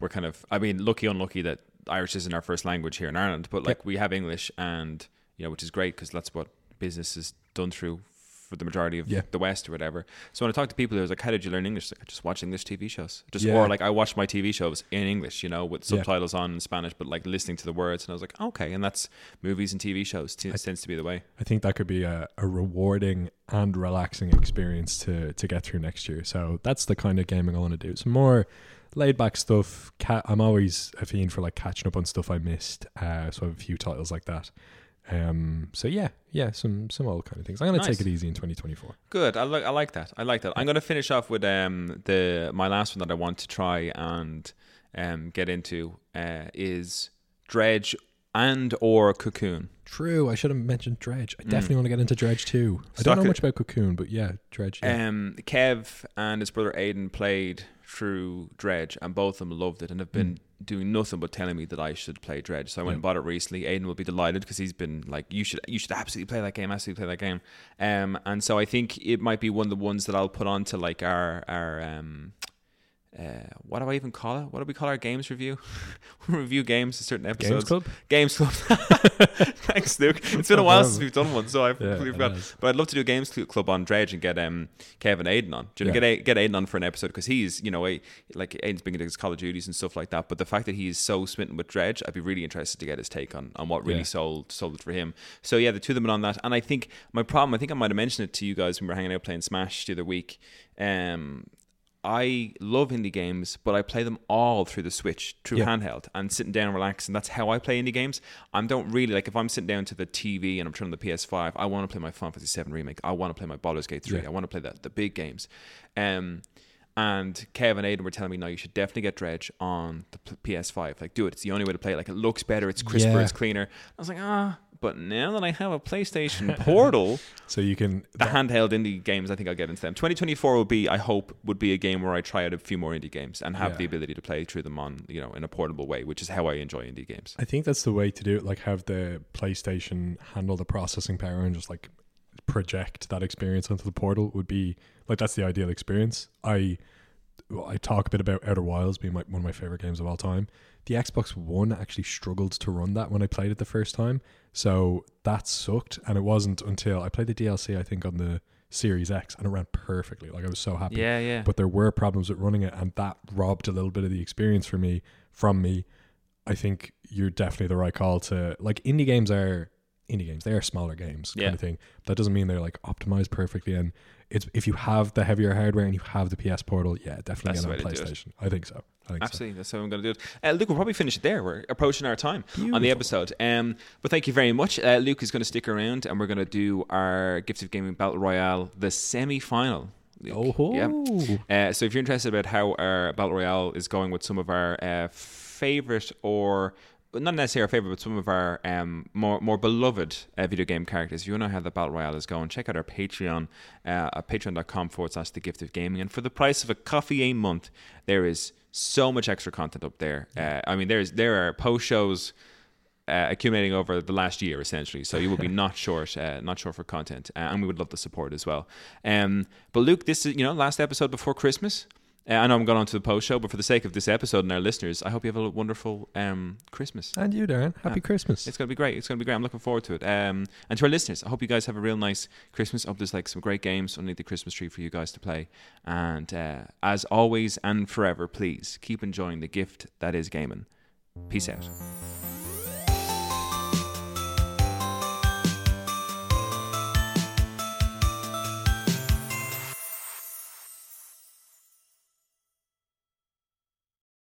we're kind of. I mean, lucky unlucky that Irish isn't our first language here in Ireland, but like we have English, and you know, which is great because that's what business is done through for the majority of Yeah. the West or whatever. So when I talk to people, who's like, "How did you learn English?" Like, I just watch English TV shows, just Yeah. or like I watch my TV shows in English, you know, with Yeah. subtitles on in Spanish, but like listening to the words, and I was like, okay, and that's movies and TV shows t- tends to be the way. I think that could be a, a rewarding and relaxing experience to to get through next year. So that's the kind of gaming I want to do. Some more laid back stuff. Ca- I'm always a fiend for like catching up on stuff I missed. Uh, so I have a few titles like that. Um, so yeah, yeah, some some old kind of things. I'm gonna Nice. take it easy in 2024. Good. I like I like that. I like that. I'm going to finish off with um the my last one that I want to try and um get into uh is Dredge and or Cocoon. True. I should have mentioned Dredge. I Mm. definitely want to get into Dredge too. I don't know much about Cocoon, but yeah, Dredge. Yeah. Um Kev and his brother Aiden played through Dredge and both of them loved it and have been doing nothing but telling me that I should play Dredge. So I went Yeah. and bought it recently. Aiden will be delighted because he's been like, you should you should absolutely play that game, absolutely play that game. Um and so I think it might be one of the ones that I'll put on to like our our um uh, what do I even call it? What do we call our games review? we review games, a certain episodes. Games Club? Games Club. Thanks, Luke. It's been a while since we've done one, so I've Yeah, completely forgot. But I'd love to do a Games Club on Dredge and get um, Kevin Aiden on. Do you know, Yeah. get A- get Aiden on for an episode because he's you know a, like Aiden's been into his Call of Duties and stuff like that. But the fact that he's so smitten with Dredge, I'd be really interested to get his take on on what really Yeah. sold sold it for him. So yeah, the two of them on that. And I think my problem, I think I might have mentioned it to you guys when we were hanging out playing Smash the other week. Um, I love indie games, but I play them all through the Switch, through Yeah. handheld, and sitting down and relaxing. And that's how I play indie games. I don't really like if I'm sitting down to the TV and I'm turning the PS5. I want to play my Final Fantasy VII remake. I want to play my Baldur's Gate 3. Yeah. I want to play the, the big games. Um, and Kevin and Aiden were telling me, no, you should definitely get Dredge on the PS5. Like, do it. It's the only way to play it. Like, it looks better. It's crisper. Yeah. It's cleaner. I was like, ah. But now that I have a PlayStation Portal, So you can the handheld indie games, I think I'll get into them. 2024 will be, I hope, would be a game where I try out a few more indie games and have Yeah. the ability to play through them on, you know, in a portable way, which is how I enjoy indie games. I think that's the way to do it. Like have the PlayStation handle the processing power and just like project that experience onto the portal would be like that's the ideal experience. I well, I talk a bit about Outer Wilds being my, one of my favorite games of all time. The Xbox One actually struggled to run that when I played it the first time, so that sucked. And it wasn't until I played the DLC, I think, on the Series X, and it ran perfectly. Like I was so happy Yeah, yeah. but there were problems with running it and that robbed a little bit of the experience for me from me i think you're definitely the right call to like indie games are indie games they are smaller games kind Yeah. of thing that doesn't mean they're like optimized perfectly and it's if you have the heavier hardware and you have the ps portal yeah definitely That's get on way to do it. playstation i think so i think Absolutely, that's how I'm going to do it. Uh, Luke, we'll probably finish it there. We're approaching our time on the episode. Um, but thank you very much. Uh, Luke is going to stick around, and we're going to do our Gifts of Gaming Battle Royale, the semi-final. Luke. so oh Yeah. Uh, so if you're interested about how our battle royale is going with some of our uh, favorite or not necessarily our favorite, but some of our um, more more beloved uh, video game characters. If you want to know how the battle royale is going, check out our Patreon uh, at patreon.com forward slash the gift of gaming. And for the price of a coffee a month, there is so much extra content up there. Uh, I mean, there's there are post shows uh, accumulating over the last year, essentially. So you will be not short, uh, not short for content, uh, and we would love the support as well. Um, but Luke, this is you know last episode before Christmas. Uh, I know I'm going on to the post show, but for the sake of this episode and our listeners, I hope you have a wonderful um, Christmas. and you darren happy Yeah. christmas It's going to be great. It's going to be great. I'm looking forward to it. Um, and to our listeners, I hope you guys have a real nice Christmas. I hope there's like some great games underneath the Christmas tree for you guys to play. And uh, as always and forever, please keep enjoying the gift that is gaming. Peace out.